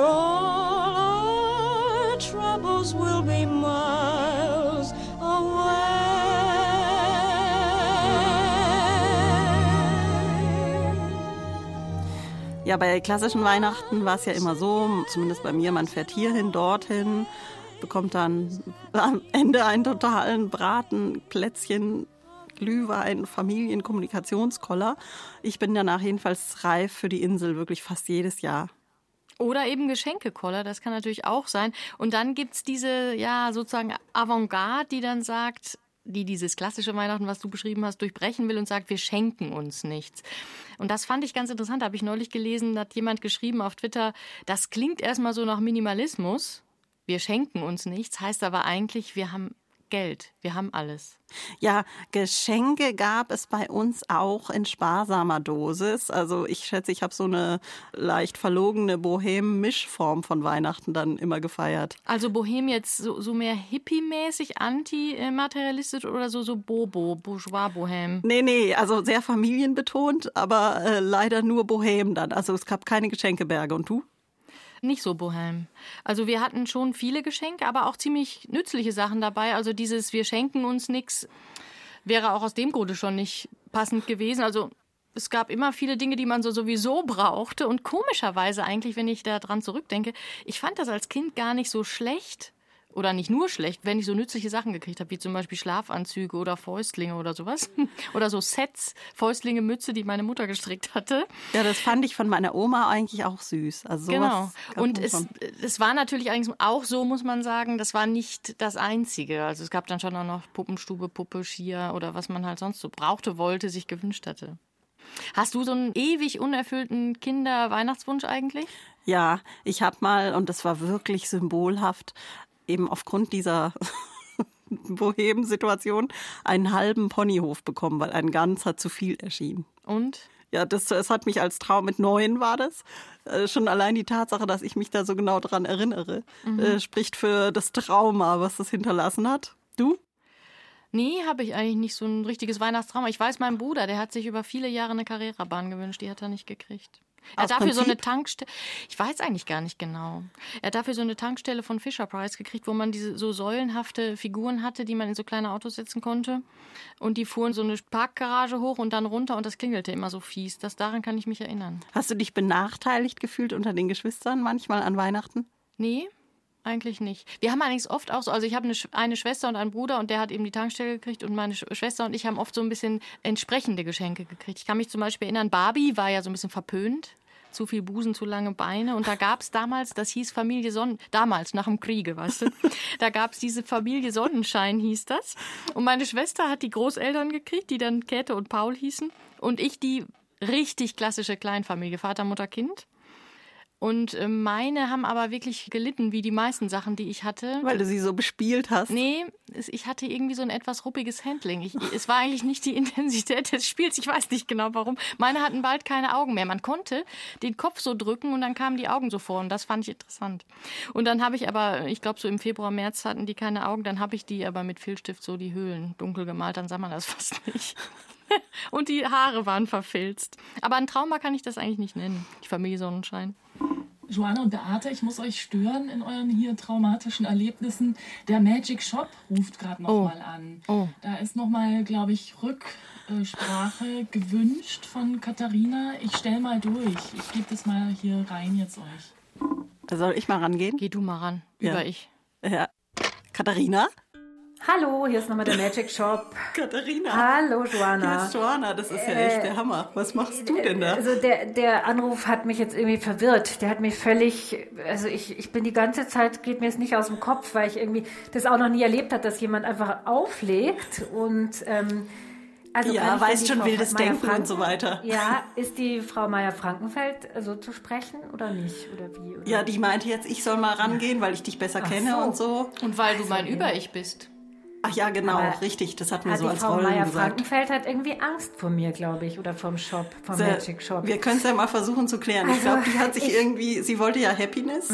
[SPEAKER 6] Ja, bei klassischen Weihnachten war es ja immer so, zumindest bei mir, man fährt hierhin, dorthin, bekommt dann am Ende einen totalen Braten, Plätzchen, Glühwein, Familienkommunikationskoller. Ich bin danach jedenfalls reif für die Insel, wirklich fast jedes Jahr.
[SPEAKER 5] Oder eben Geschenkekoller, das kann natürlich auch sein. Und dann gibt's diese, ja, sozusagen Avantgarde, die dann sagt, die dieses klassische Weihnachten, was du beschrieben hast, durchbrechen will und sagt, wir schenken uns nichts. Und das fand ich ganz interessant, habe ich neulich gelesen, hat jemand geschrieben auf Twitter, das klingt erstmal so nach Minimalismus. Wir schenken uns nichts, heißt aber eigentlich, wir haben Geld, wir haben alles.
[SPEAKER 6] Ja, Geschenke gab es bei uns auch in sparsamer Dosis. Also ich schätze, ich habe so eine leicht verlogene Bohem-Mischform von Weihnachten dann immer gefeiert.
[SPEAKER 5] Also Bohem jetzt so, so mehr hippie-mäßig, anti-materialistisch oder so, so Bobo, Bourgeois-Bohem?
[SPEAKER 6] Nee, nee, also sehr familienbetont, aber äh, leider nur Bohem dann. Also es gab keine Geschenkeberge. Und du?
[SPEAKER 5] Nicht so bohem. Also wir hatten schon viele Geschenke, aber auch ziemlich nützliche Sachen dabei. Also dieses wir schenken uns nichts wäre auch aus dem Grunde schon nicht passend gewesen. Also es gab immer viele Dinge, die man so sowieso brauchte und komischerweise eigentlich, wenn ich da dran zurückdenke, ich fand das als Kind gar nicht so schlecht oder nicht nur schlecht, wenn ich so nützliche Sachen gekriegt habe, wie zum Beispiel Schlafanzüge oder Fäustlinge oder sowas. *laughs* Oder so Sets, Fäustlinge, Mütze, die meine Mutter gestrickt hatte.
[SPEAKER 6] Ja, das fand ich von meiner Oma eigentlich auch süß. Also
[SPEAKER 5] genau. Und es, es war natürlich eigentlich auch so, muss man sagen, das war nicht das Einzige. Also es gab dann schon auch noch Puppenstube, Puppe, Skier oder was man halt sonst so brauchte, wollte, sich gewünscht hatte. Hast du so einen ewig unerfüllten Kinder-Weihnachtswunsch eigentlich?
[SPEAKER 6] Ja, ich habe mal, und das war wirklich symbolhaft, eben aufgrund dieser *laughs* Bohem-Situation einen halben Ponyhof bekommen, weil ein ganzer zu viel erschien.
[SPEAKER 5] Und?
[SPEAKER 6] Ja, das, das hat mich als Traum mit neun war das. Äh, schon allein die Tatsache, dass ich mich da so genau dran erinnere, mhm. äh, spricht für das Trauma, was das hinterlassen hat. Du?
[SPEAKER 5] Nee, habe ich eigentlich nicht so ein richtiges Weihnachtstrauma. Ich weiß, mein Bruder, der hat sich über viele Jahre eine Carrera-Bahn gewünscht, die hat er nicht gekriegt. Er hat dafür Prinzip? so eine Tankstelle, ich weiß eigentlich gar nicht genau. Er dafür so eine Tankstelle von Fisher Price gekriegt, wo man diese so säulenhafte Figuren hatte, die man in so kleine Autos setzen konnte. Und die fuhren so eine Parkgarage hoch und dann runter und das klingelte immer so fies. Das, daran kann ich mich erinnern.
[SPEAKER 6] Hast du dich benachteiligt gefühlt unter den Geschwistern manchmal an Weihnachten?
[SPEAKER 5] Nee, eigentlich nicht. Wir haben allerdings oft auch so, also ich habe eine, eine, Schwester und einen Bruder und der hat eben die Tankstelle gekriegt und meine Schwester und ich haben oft so ein bisschen entsprechende Geschenke gekriegt. Ich kann mich zum Beispiel erinnern, Barbie war ja so ein bisschen verpönt. Zu viel Busen, zu lange Beine. Und da gab es damals, das hieß Familie Sonnen, damals nach dem Kriege, weißt du, *laughs* da gab es diese Familie Sonnenschein, hieß das. Und meine Schwester hat die Großeltern gekriegt, die dann Käthe und Paul hießen. Und ich die richtig klassische Kleinfamilie, Vater, Mutter, Kind. Und äh, meine haben aber wirklich gelitten, wie die meisten Sachen, die ich hatte.
[SPEAKER 6] Weil du sie so bespielt hast.
[SPEAKER 5] Nee, ich hatte irgendwie so ein etwas ruppiges Handling. Ich, es war eigentlich nicht die *laughs* Intensität des Spiels. Ich weiß nicht genau warum. Meine hatten bald keine Augen mehr. Man konnte den Kopf so drücken und dann kamen die Augen so vor. Und das fand ich interessant. Und dann habe ich aber, ich glaube, so im Februar, März hatten die keine Augen. Dann habe ich die aber mit Filzstift so die Höhlen dunkel gemalt. Dann sah man das *laughs* fast nicht. *laughs* und die Haare waren verfilzt. Aber ein Trauma kann ich das eigentlich nicht nennen. Die Familie Sonnenschein.
[SPEAKER 11] Joanna und Beate, ich muss euch stören in euren hier traumatischen Erlebnissen. Der Magic Shop ruft gerade noch
[SPEAKER 5] Oh.
[SPEAKER 11] mal an.
[SPEAKER 5] Oh.
[SPEAKER 11] Da ist noch mal, glaube ich, Rücksprache gewünscht von Katharina. Ich stell mal durch. Ich gebe das mal hier rein jetzt euch.
[SPEAKER 6] Soll ich mal rangehen?
[SPEAKER 5] Geh du mal ran.
[SPEAKER 6] Ja.
[SPEAKER 5] Über ich.
[SPEAKER 6] Ja. Katharina?
[SPEAKER 10] Hallo, hier ist nochmal der Magic Shop. *laughs*
[SPEAKER 6] Katharina.
[SPEAKER 10] Hallo, Joanna.
[SPEAKER 6] Hier ist Joanna, das ist ja echt der Hammer. Was machst du denn da?
[SPEAKER 10] Also der, der Anruf hat mich jetzt irgendwie verwirrt. Der hat mich völlig, also ich, ich bin die ganze Zeit, geht mir es nicht aus dem Kopf, weil ich irgendwie das auch noch nie erlebt habe, dass jemand einfach auflegt und ähm, also
[SPEAKER 6] Ja, weißt schon,
[SPEAKER 10] Frau
[SPEAKER 6] wildes
[SPEAKER 10] Meier
[SPEAKER 6] Denken und
[SPEAKER 10] Franken-
[SPEAKER 6] so weiter.
[SPEAKER 10] Ja, ist die Frau Meier-Frankenfeld so zu sprechen oder nicht? Oder wie? Oder?
[SPEAKER 6] Ja, die meinte jetzt, ich soll mal rangehen, weil ich dich besser kenne
[SPEAKER 10] so.
[SPEAKER 6] und so.
[SPEAKER 5] Und weil du mein Über-Ich bist.
[SPEAKER 6] Ach ja, genau,
[SPEAKER 10] Aber
[SPEAKER 6] richtig. Das hat mir
[SPEAKER 10] Hat
[SPEAKER 6] so als
[SPEAKER 10] Frau
[SPEAKER 6] Rollen gesagt.
[SPEAKER 10] Meier-Frankenfeld hat irgendwie Angst vor mir, glaube ich, oder vom Shop, vom
[SPEAKER 6] Sehr-
[SPEAKER 10] Magic Shop.
[SPEAKER 6] Wir können es ja mal versuchen zu klären. ich
[SPEAKER 10] Also,
[SPEAKER 6] glaube, die hat sich
[SPEAKER 10] ich-
[SPEAKER 6] irgendwie, sie wollte ja Happiness.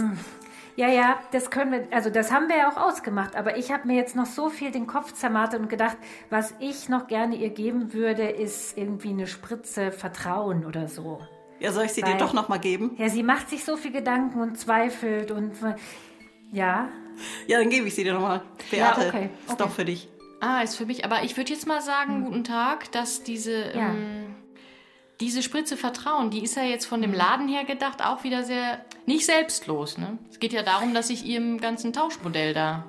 [SPEAKER 10] Ja, ja, das können wir, also das haben wir ja auch ausgemacht, aber ich habe mir jetzt noch so viel den Kopf zermartert und gedacht, was ich noch gerne ihr geben würde, ist irgendwie eine Spritze Vertrauen oder so.
[SPEAKER 6] Ja, soll ich sie dir
[SPEAKER 10] Weil-
[SPEAKER 6] doch noch mal geben?
[SPEAKER 10] Ja, sie macht sich so viel Gedanken und zweifelt und ja.
[SPEAKER 6] Ja, dann gebe ich sie dir noch mal. Beate,
[SPEAKER 10] Ja, okay,
[SPEAKER 6] ist
[SPEAKER 10] okay.
[SPEAKER 6] doch für dich.
[SPEAKER 5] Ah, ist für mich. Aber ich würde jetzt mal sagen, guten Tag, dass diese,
[SPEAKER 10] Ja.
[SPEAKER 5] ähm, diese Spritze Vertrauen, die ist ja jetzt von dem Laden her gedacht auch wieder sehr, nicht selbstlos. Ne? Es geht ja darum, dass ich ihrem ganzen Tauschmodell da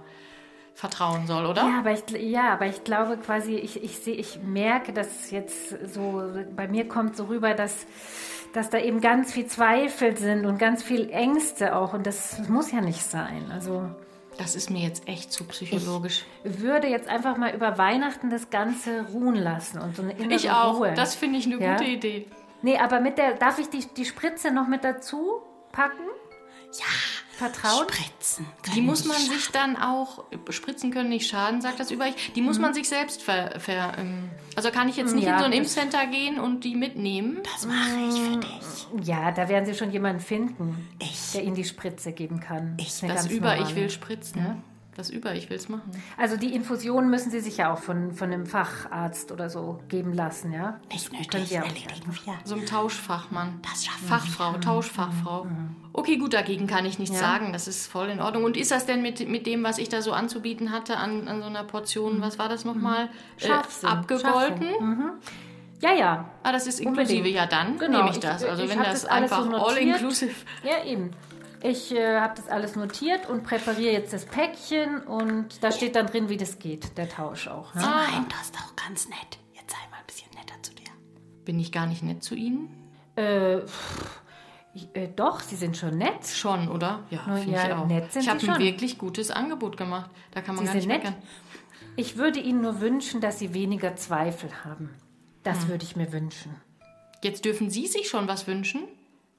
[SPEAKER 5] vertrauen soll, oder?
[SPEAKER 10] Ja, aber ich, ja, aber ich glaube quasi, ich, ich sehe, ich merke, dass jetzt so, bei mir kommt so rüber, dass, dass da eben ganz viel Zweifel sind und ganz viel Ängste auch und das muss ja nicht sein. Also
[SPEAKER 5] Das ist mir jetzt echt zu psychologisch.
[SPEAKER 10] würde jetzt einfach mal über Weihnachten das Ganze ruhen lassen und so eine innere
[SPEAKER 5] Ich, auch.
[SPEAKER 10] Ruhe.
[SPEAKER 5] Das finde ich eine
[SPEAKER 10] Ja?
[SPEAKER 5] gute Idee.
[SPEAKER 10] Nee, aber mit der, darf ich die, die Spritze noch mit dazu packen? Ja. Vertrauen?
[SPEAKER 6] Spritzen.
[SPEAKER 5] Die muss man sich dann auch, Spritzen können nicht schaden, sagt das über ich, die muss man sich selbst ver, ver ähm, also kann ich jetzt nicht
[SPEAKER 10] Ja,
[SPEAKER 5] in so ein
[SPEAKER 10] das-
[SPEAKER 5] Impfcenter gehen und die mitnehmen?
[SPEAKER 6] Das mache ich für dich.
[SPEAKER 10] Ja, da werden Sie schon jemanden finden, der Ihnen die Spritze geben kann.
[SPEAKER 6] Ich,
[SPEAKER 5] Das
[SPEAKER 10] ganz
[SPEAKER 5] über ich will spritzen. Das über ich will es machen.
[SPEAKER 10] Also die Infusion müssen Sie sich ja auch von, von einem Facharzt oder so geben lassen, ja?
[SPEAKER 6] Nicht
[SPEAKER 10] Können
[SPEAKER 6] nötig,
[SPEAKER 10] Sie auch.
[SPEAKER 6] erledigen wir.
[SPEAKER 5] So ein Tauschfachmann.
[SPEAKER 6] Das schaffen
[SPEAKER 5] Fachfrau, Tauschfachfrau. Okay, gut, dagegen kann ich nichts
[SPEAKER 10] Ja.
[SPEAKER 5] sagen. Das ist voll in Ordnung. Und ist das denn mit, mit dem, was ich da so anzubieten hatte, an, an so einer Portion, was war das nochmal? Äh,
[SPEAKER 10] Scharfsinn,
[SPEAKER 5] abgegolten?
[SPEAKER 10] Scharfsinn. Ja, ja.
[SPEAKER 5] Ah, das ist inklusive.
[SPEAKER 10] Unbedingt.
[SPEAKER 5] Ja, dann
[SPEAKER 10] Genau,
[SPEAKER 5] nehme ich
[SPEAKER 10] ich-
[SPEAKER 5] das. Also
[SPEAKER 10] ich
[SPEAKER 5] wenn
[SPEAKER 10] hab
[SPEAKER 5] das,
[SPEAKER 10] das alles
[SPEAKER 5] einfach
[SPEAKER 10] so
[SPEAKER 5] all
[SPEAKER 10] notiert.
[SPEAKER 5] inclusive.
[SPEAKER 10] Ja, eben. Ich äh, habe das alles notiert und präpariere jetzt das Päckchen und da steht dann drin, wie das geht, der Tausch auch. Ne?
[SPEAKER 6] Nein, das ist doch ganz nett. Jetzt sei mal ein bisschen netter zu dir.
[SPEAKER 5] Bin ich gar nicht nett zu Ihnen?
[SPEAKER 10] Äh, pff, ich- äh, doch, Sie sind schon nett.
[SPEAKER 5] Schon, oder? Ja, finde
[SPEAKER 10] ja,
[SPEAKER 5] ich auch.
[SPEAKER 10] nett sind
[SPEAKER 5] ich habe
[SPEAKER 10] Sie
[SPEAKER 5] ein
[SPEAKER 10] schon.
[SPEAKER 5] wirklich gutes Angebot gemacht. Da kann man
[SPEAKER 10] Sie
[SPEAKER 5] gar nicht
[SPEAKER 10] sind nett.
[SPEAKER 5] meckern.
[SPEAKER 10] Ich würde Ihnen nur wünschen, dass Sie weniger Zweifel haben. Das würde ich mir wünschen.
[SPEAKER 5] Jetzt dürfen Sie sich schon was wünschen.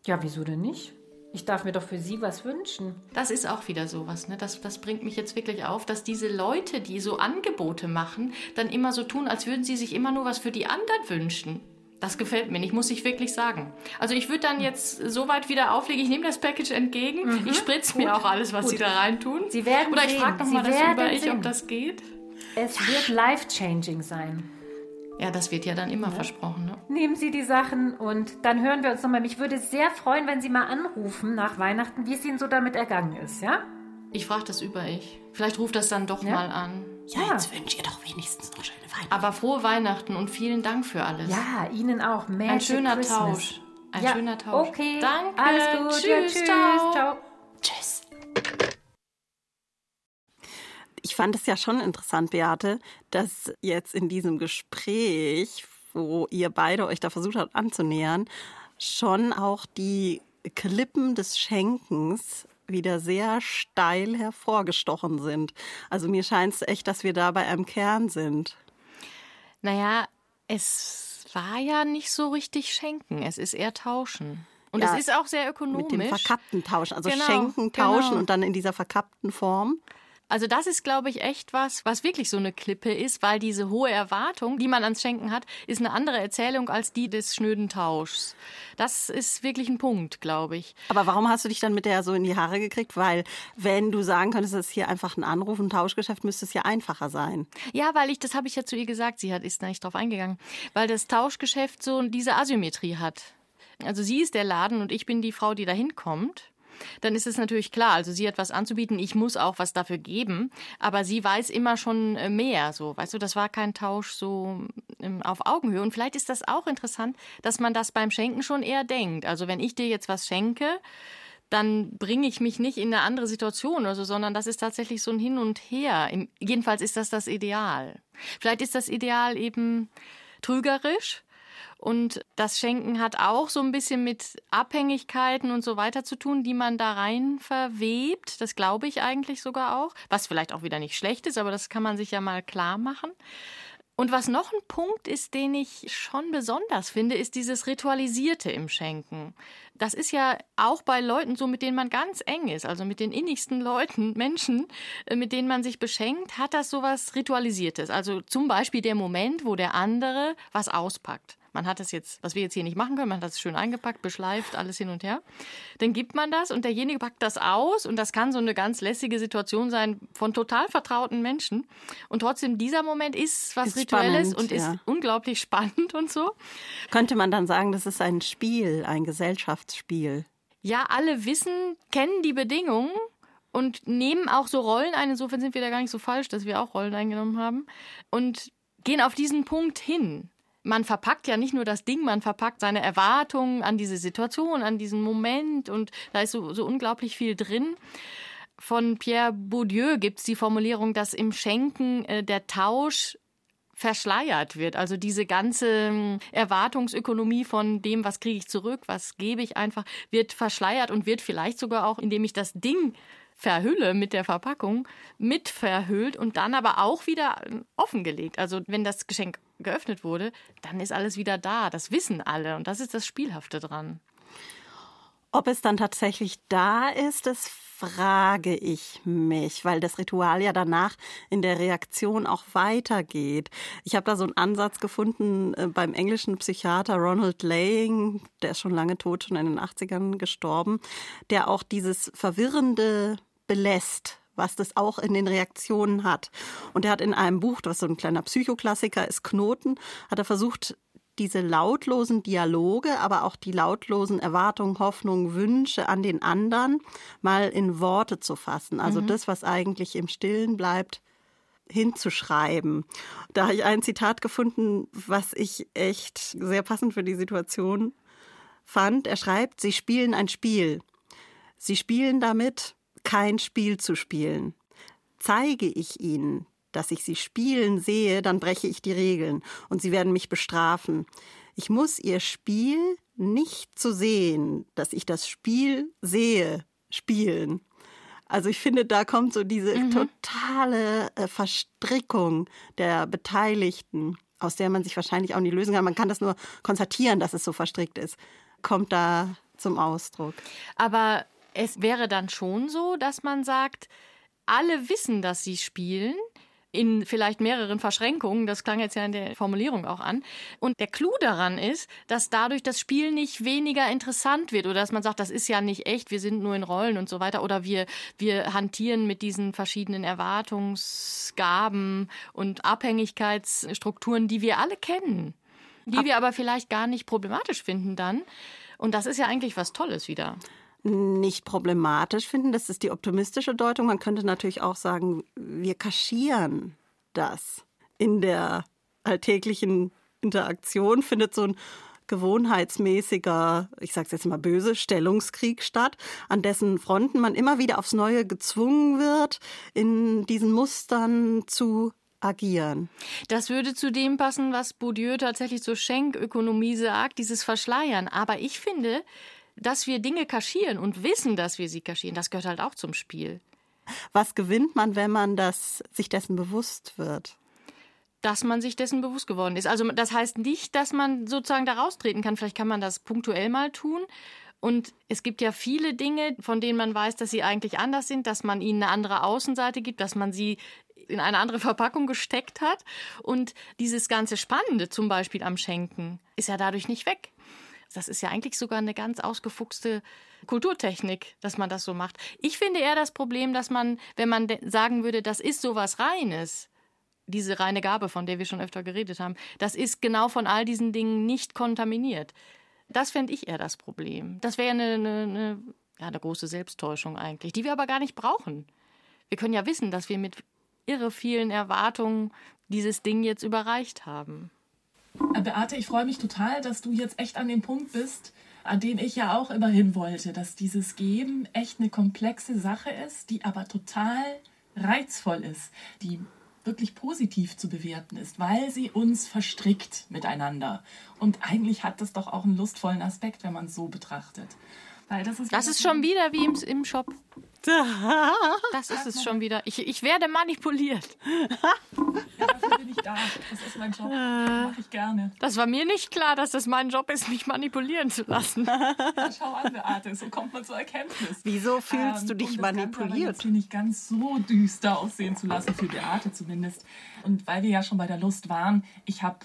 [SPEAKER 10] Ja, wieso denn nicht? Ich darf mir doch für Sie was wünschen.
[SPEAKER 5] Das ist auch wieder sowas, ne? Das, das bringt mich jetzt wirklich auf, dass diese Leute, die so Angebote machen, dann immer so tun, als würden sie sich immer nur was für die anderen wünschen. Das gefällt mir nicht, muss ich wirklich sagen. Also ich würde dann jetzt so weit wieder auflegen, ich nehme das Package entgegen, ich spritze mir auch alles, was
[SPEAKER 10] Mhm. gut.
[SPEAKER 5] sie da reintun.
[SPEAKER 10] Sie werden
[SPEAKER 5] Oder ich frage nochmal das über ich, ob das geht.
[SPEAKER 10] Es wird life-changing sein.
[SPEAKER 5] Ja, das wird ja dann immer versprochen, ne?
[SPEAKER 10] Nehmen Sie die Sachen und dann hören wir uns nochmal. Mich würde sehr freuen, wenn Sie mal anrufen nach Weihnachten, wie es Ihnen so damit ergangen ist, ja?
[SPEAKER 5] Ich frage das über ich. Vielleicht ruft das dann doch
[SPEAKER 10] Ja.
[SPEAKER 5] mal an.
[SPEAKER 6] Ja,
[SPEAKER 10] Ja.
[SPEAKER 6] jetzt wünsche ihr doch wenigstens noch schöne Weihnachten.
[SPEAKER 5] Aber frohe Weihnachten und vielen Dank für alles.
[SPEAKER 10] Ja, Ihnen auch. Magic
[SPEAKER 5] Ein schöner
[SPEAKER 10] Christmas.
[SPEAKER 5] Tausch. Ein
[SPEAKER 10] ja,
[SPEAKER 5] schöner Tausch.
[SPEAKER 10] Okay,
[SPEAKER 5] Danke.
[SPEAKER 10] alles gut.
[SPEAKER 5] Tschüss,
[SPEAKER 10] ja, tschüss.
[SPEAKER 5] ciao.
[SPEAKER 10] ciao.
[SPEAKER 6] Tschüss. Ich fand es ja schon interessant, Beate, dass jetzt in diesem Gespräch, wo ihr beide euch da versucht habt anzunähern, schon auch die Klippen des Schenkens wieder sehr steil hervorgestochen sind. Also mir scheint es echt, dass wir da bei einem Kern sind.
[SPEAKER 5] Naja, es war ja nicht so richtig schenken. Es ist eher tauschen. Und
[SPEAKER 6] Ja,
[SPEAKER 5] es ist auch sehr ökonomisch.
[SPEAKER 6] Mit dem verkappten Tauschen, also
[SPEAKER 5] Genau,
[SPEAKER 6] schenken, tauschen
[SPEAKER 5] genau.
[SPEAKER 6] und dann in dieser verkappten Form.
[SPEAKER 5] Also das ist, glaube ich, echt was, was wirklich so eine Klippe ist, weil diese hohe Erwartung, die man ans Schenken hat, ist eine andere Erzählung als die des schnöden Tauschs. Das ist wirklich ein Punkt, glaube ich.
[SPEAKER 6] Aber warum hast du dich dann mit der so in die Haare gekriegt? Weil wenn du sagen könntest, es ist hier einfach ein Anruf, ein Tauschgeschäft, müsste es ja einfacher sein.
[SPEAKER 5] Ja, weil ich, das habe ich ja zu ihr gesagt, sie hat, ist da nicht drauf eingegangen, weil das Tauschgeschäft so diese Asymmetrie hat. Also sie ist der Laden und ich bin die Frau, die da hinkommt. Dann ist es natürlich klar, also sie hat was anzubieten, ich muss auch was dafür geben, aber sie weiß immer schon äh, mehr, so, weißt du, das war kein Tausch so ähm, auf Augenhöhe und vielleicht ist das auch interessant, dass man das beim Schenken schon eher denkt. Also wenn ich dir jetzt was schenke, dann bringe ich mich nicht in eine andere Situation oder so, sondern das ist tatsächlich so ein Hin und Her. Im, jedenfalls ist das das Ideal. Vielleicht ist das Ideal eben trügerisch. Und das Schenken hat auch so ein bisschen mit Abhängigkeiten und so weiter zu tun, die man da rein verwebt. Das glaube ich eigentlich sogar auch. Was vielleicht auch wieder nicht schlecht ist, aber das kann man sich ja mal klar machen. Und was noch ein Punkt ist, den ich schon besonders finde, ist dieses Ritualisierte im Schenken. Das ist ja auch bei Leuten so, mit denen man ganz eng ist, also mit den innigsten Leuten, *laughs* Menschen, äh, mit denen man sich beschenkt, hat das sowas Ritualisiertes. Also zum Beispiel der Moment, wo der andere was auspackt. Man hat das jetzt, was wir jetzt hier nicht machen können, man hat das schön eingepackt, beschleift, alles hin und her. Dann gibt man das und derjenige packt das aus und das kann so eine ganz lässige Situation sein von total vertrauten Menschen. Und trotzdem, dieser Moment ist was
[SPEAKER 6] Ist
[SPEAKER 5] Rituelles
[SPEAKER 6] spannend,
[SPEAKER 5] und ist
[SPEAKER 6] ja.
[SPEAKER 5] unglaublich spannend und so.
[SPEAKER 6] Könnte man dann sagen, das ist ein Spiel, ein Gesellschaftsspiel?
[SPEAKER 5] Ja, alle wissen, kennen die Bedingungen und nehmen auch so Rollen ein. Insofern sind wir da gar nicht so falsch, dass wir auch Rollen eingenommen haben und gehen auf diesen Punkt hin. Man verpackt ja nicht nur das Ding, man verpackt seine Erwartungen an diese Situation, an diesen Moment und da ist so, so unglaublich viel drin. Von Pierre Bourdieu gibt es die Formulierung, dass im Schenken äh, der Tausch verschleiert wird. Also diese ganze ähm, Erwartungsökonomie von dem, was kriege ich zurück, was gebe ich einfach, wird verschleiert und wird vielleicht sogar auch, indem ich das Ding verhülle mit der Verpackung, mit verhüllt und dann aber auch wieder äh, offengelegt. Also wenn das Geschenk geöffnet wurde, dann ist alles wieder da. Das wissen alle und das ist das Spielhafte dran.
[SPEAKER 6] Ob es dann tatsächlich da ist, das frage ich mich, weil das Ritual ja danach in der Reaktion auch weitergeht. Ich habe da so einen Ansatz gefunden äh, beim englischen Psychiater Ronald Laying, der ist schon lange tot, schon in den 80ern gestorben, der auch dieses Verwirrende belässt was das auch in den Reaktionen hat. Und er hat in einem Buch, das so ein kleiner Psychoklassiker ist, Knoten, hat er versucht, diese lautlosen Dialoge, aber auch die lautlosen Erwartungen, Hoffnungen, Wünsche an den anderen mal in Worte zu fassen. Also
[SPEAKER 5] Mhm.
[SPEAKER 6] das, was eigentlich im Stillen bleibt, hinzuschreiben. Da habe ich ein Zitat gefunden, was ich echt sehr passend für die Situation fand. Er schreibt, Sie spielen ein Spiel. Sie spielen damit, kein Spiel zu spielen. Zeige ich Ihnen, dass ich Sie spielen sehe, dann breche ich die Regeln und Sie werden mich bestrafen. Ich muss Ihr Spiel nicht zu sehen, dass ich das Spiel sehe, spielen. Also ich finde, da kommt so diese totale äh, Verstrickung der Beteiligten, aus der man sich wahrscheinlich auch nie lösen kann. Man kann das nur konstatieren, dass es so verstrickt ist, kommt da zum Ausdruck.
[SPEAKER 5] Aber es wäre dann schon so, dass man sagt, alle wissen, dass sie spielen, in vielleicht mehreren Verschränkungen, das klang jetzt ja in der Formulierung auch an. Und der Clou daran ist, dass dadurch das Spiel nicht weniger interessant wird oder dass man sagt, das ist ja nicht echt, wir sind nur in Rollen und so weiter oder wir, wir hantieren mit diesen verschiedenen Erwartungsgaben und Abhängigkeitsstrukturen, die wir alle kennen, die wir aber vielleicht gar nicht problematisch finden dann. Und das ist ja eigentlich was Tolles wieder
[SPEAKER 6] nicht problematisch finden. Das ist die optimistische Deutung. Man könnte natürlich auch sagen, wir kaschieren das. In der alltäglichen Interaktion findet so ein gewohnheitsmäßiger, ich sage es jetzt mal böse, Stellungskrieg statt, an dessen Fronten man immer wieder aufs Neue gezwungen wird, in diesen Mustern zu agieren.
[SPEAKER 5] Das würde zu dem passen, was Bourdieu tatsächlich zur Schenkökonomie sagt, dieses Verschleiern. Aber ich finde, dass wir Dinge kaschieren und wissen, dass wir sie kaschieren, das gehört halt auch zum Spiel.
[SPEAKER 6] Was gewinnt man, wenn man das, sich dessen bewusst wird?
[SPEAKER 5] Dass man sich dessen bewusst geworden ist. Also das heißt nicht, dass man sozusagen da raustreten kann. Vielleicht kann man das punktuell mal tun Und es gibt ja viele Dinge, von denen man weiß, dass sie eigentlich anders sind, dass man ihnen eine andere Außenseite gibt, dass man sie in eine andere Verpackung gesteckt hat. Und dieses ganze Spannende zum Beispiel am Schenken ist ja dadurch nicht weg. Das ist ja eigentlich sogar eine ganz ausgefuchste Kulturtechnik, dass man das so macht. Ich finde eher das Problem, dass man, wenn man sagen würde, das ist sowas Reines, diese reine Gabe, von der wir schon öfter geredet haben, das ist genau von all diesen Dingen nicht kontaminiert. Das fände ich eher das Problem. Das wäre eine, eine, eine, ja, eine große Selbsttäuschung eigentlich, die wir aber gar nicht brauchen. Wir können ja wissen, dass wir mit irre vielen Erwartungen dieses Ding jetzt überreicht haben.
[SPEAKER 7] Äh, Beate, ich freue mich total, dass du jetzt echt an dem Punkt bist, an den ich ja auch immer hin wollte, dass dieses Geben echt eine komplexe Sache ist, die aber total reizvoll ist, die wirklich positiv zu bewerten ist, weil sie uns verstrickt miteinander. Und eigentlich hat das doch auch einen lustvollen Aspekt, wenn man es so betrachtet. Weil das ist,
[SPEAKER 5] das ist schon wieder wie im, im Shop. *laughs* Das ist es schon wieder. Ich, ich werde manipuliert.
[SPEAKER 7] Ja, dafür bin ich da. Das ist mein Job. Das mache ich gerne.
[SPEAKER 5] Das war mir nicht klar, dass das mein Job ist, mich manipulieren zu lassen.
[SPEAKER 7] Ja, schau an, Beate, so kommt man zur Erkenntnis.
[SPEAKER 6] Wieso fühlst
[SPEAKER 7] Ähm,
[SPEAKER 6] du dich
[SPEAKER 7] und das Ganze aber
[SPEAKER 6] manipuliert?
[SPEAKER 7] Hier nicht ganz so düster aussehen zu lassen, für Beate zumindest. Und weil wir ja schon bei der Lust waren, ich habe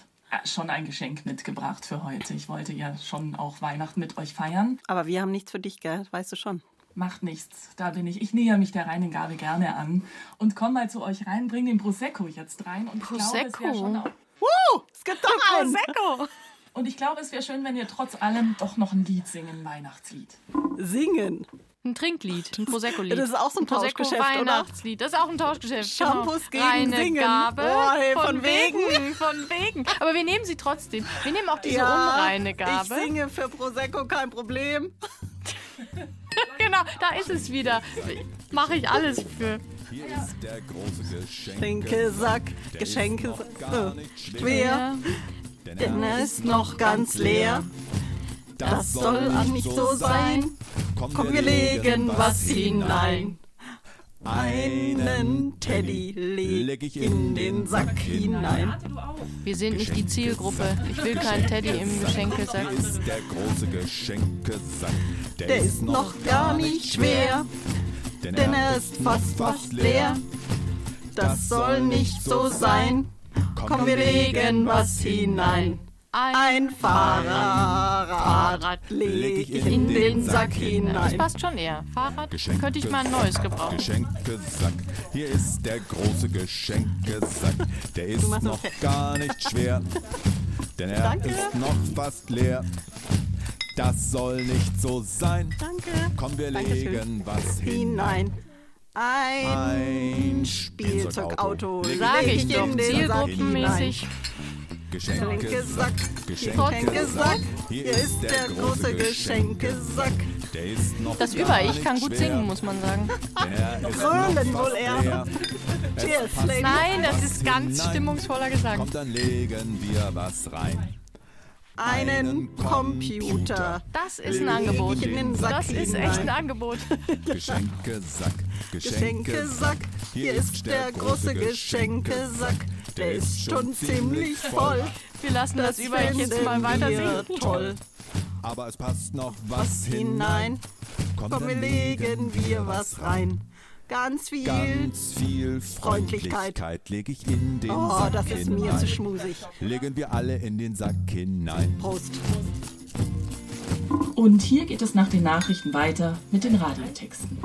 [SPEAKER 7] schon ein Geschenk mitgebracht für heute. Ich wollte ja schon auch Weihnachten mit euch feiern.
[SPEAKER 6] Aber wir haben nichts für dich, gell? Weißt du schon.
[SPEAKER 7] Macht nichts, da bin ich. Ich näher mich der reinen Gabe gerne an und komm mal zu euch rein, bring den Prosecco jetzt rein. Und ich glaube, es
[SPEAKER 5] Prosecco?
[SPEAKER 7] schon auch
[SPEAKER 6] Woo! Es gibt doch einen!
[SPEAKER 5] Prosecco!
[SPEAKER 7] Und ich glaube, es wäre schön, wenn ihr trotz allem doch noch ein Lied singen, ein Weihnachtslied.
[SPEAKER 6] Singen.
[SPEAKER 5] Ein Trinklied, ein Prosecco-Lied.
[SPEAKER 6] Das ist auch so ein Tauschgeschäft, oder?
[SPEAKER 5] Weihnachtslied. Das ist auch ein Tauschgeschäft.
[SPEAKER 6] Shampoos
[SPEAKER 5] genau.
[SPEAKER 6] gegen
[SPEAKER 5] Reine
[SPEAKER 6] Singen.
[SPEAKER 5] Gabe.
[SPEAKER 6] Oh, hey,
[SPEAKER 5] von,
[SPEAKER 6] von
[SPEAKER 5] wegen. Von wegen. Aber wir nehmen sie trotzdem. Wir nehmen auch diese
[SPEAKER 6] Ja,
[SPEAKER 5] unreine Gabe.
[SPEAKER 6] Ich singe für Prosecco, kein Problem. *laughs*
[SPEAKER 5] Genau, da ist es wieder. Mache ich alles für.
[SPEAKER 13] Hier ist der große
[SPEAKER 6] Geschenkesack, Geschenke äh, schwer, denn er ist noch ganz leer. Das soll auch nicht so sein. Komm, wir legen was hinein. Einen Teddy leg ich in den Sack hinein.
[SPEAKER 5] Wir sind nicht die Zielgruppe. Ich will keinen Teddy im Geschenkesack.
[SPEAKER 13] Der große Geschenkesack.
[SPEAKER 6] Der ist noch gar nicht schwer, denn er ist fast fast leer. Das soll nicht so sein. Komm, wir legen was hinein. Ein Fahrrad leg ich in den Sack
[SPEAKER 5] Das
[SPEAKER 6] hinein.
[SPEAKER 5] passt schon eher. Fahrrad könnte ich mal ein neues gebrauchen.
[SPEAKER 13] Geschenkesack. Hier ist der große Geschenkesack. Der ist
[SPEAKER 6] machst
[SPEAKER 13] noch gar nicht schwer, denn er
[SPEAKER 6] Danke.
[SPEAKER 13] ist noch fast leer. Das soll nicht so sein.
[SPEAKER 6] Danke.
[SPEAKER 13] Komm, wir
[SPEAKER 6] Dankeschön.
[SPEAKER 13] legen was hinein.
[SPEAKER 6] Hinein. Ein Spielzeugauto leg
[SPEAKER 5] Sag ich
[SPEAKER 6] in
[SPEAKER 5] doch,
[SPEAKER 6] den Sack
[SPEAKER 5] zielgruppenmäßig.
[SPEAKER 13] Geschenkesack.
[SPEAKER 6] Geschenkesack. Hier ist der große Geschenkesack.
[SPEAKER 13] Der ist noch
[SPEAKER 5] Das
[SPEAKER 13] gar
[SPEAKER 5] Über-Ich kann gut
[SPEAKER 13] schwer,
[SPEAKER 5] singen, muss man sagen.
[SPEAKER 6] Grölen *laughs* wohl eher. *laughs* Cheers.
[SPEAKER 5] Nein, das ist ganz
[SPEAKER 13] hinein.
[SPEAKER 5] stimmungsvoller Gesang.
[SPEAKER 13] Komm, dann legen wir was rein.
[SPEAKER 6] Einen Computer.
[SPEAKER 5] Das ist ein Angebot.
[SPEAKER 6] ich
[SPEAKER 5] Das ist echt ein Angebot. *laughs*
[SPEAKER 13] Geschenkesack,
[SPEAKER 6] Geschenkesack. Hier ist der große Geschenkesack. Der ist schon ziemlich voll.
[SPEAKER 5] Wir lassen das, Über-Ich jetzt mal weiter singen.
[SPEAKER 6] toll.
[SPEAKER 13] Aber es passt noch was
[SPEAKER 6] Was hinein. Komm, wir legen wir was rein. Ganz viel.
[SPEAKER 13] Ganz viel
[SPEAKER 6] Freundlichkeit.
[SPEAKER 13] Freundlichkeit leg ich in den
[SPEAKER 6] Oh,
[SPEAKER 13] Sack
[SPEAKER 6] das ist
[SPEAKER 13] hinein.
[SPEAKER 6] mir zu schmusig.
[SPEAKER 13] Legen wir alle in den Sack hinein.
[SPEAKER 6] Prost.
[SPEAKER 7] Und hier geht es nach den Nachrichten weiter mit den Radiotexten.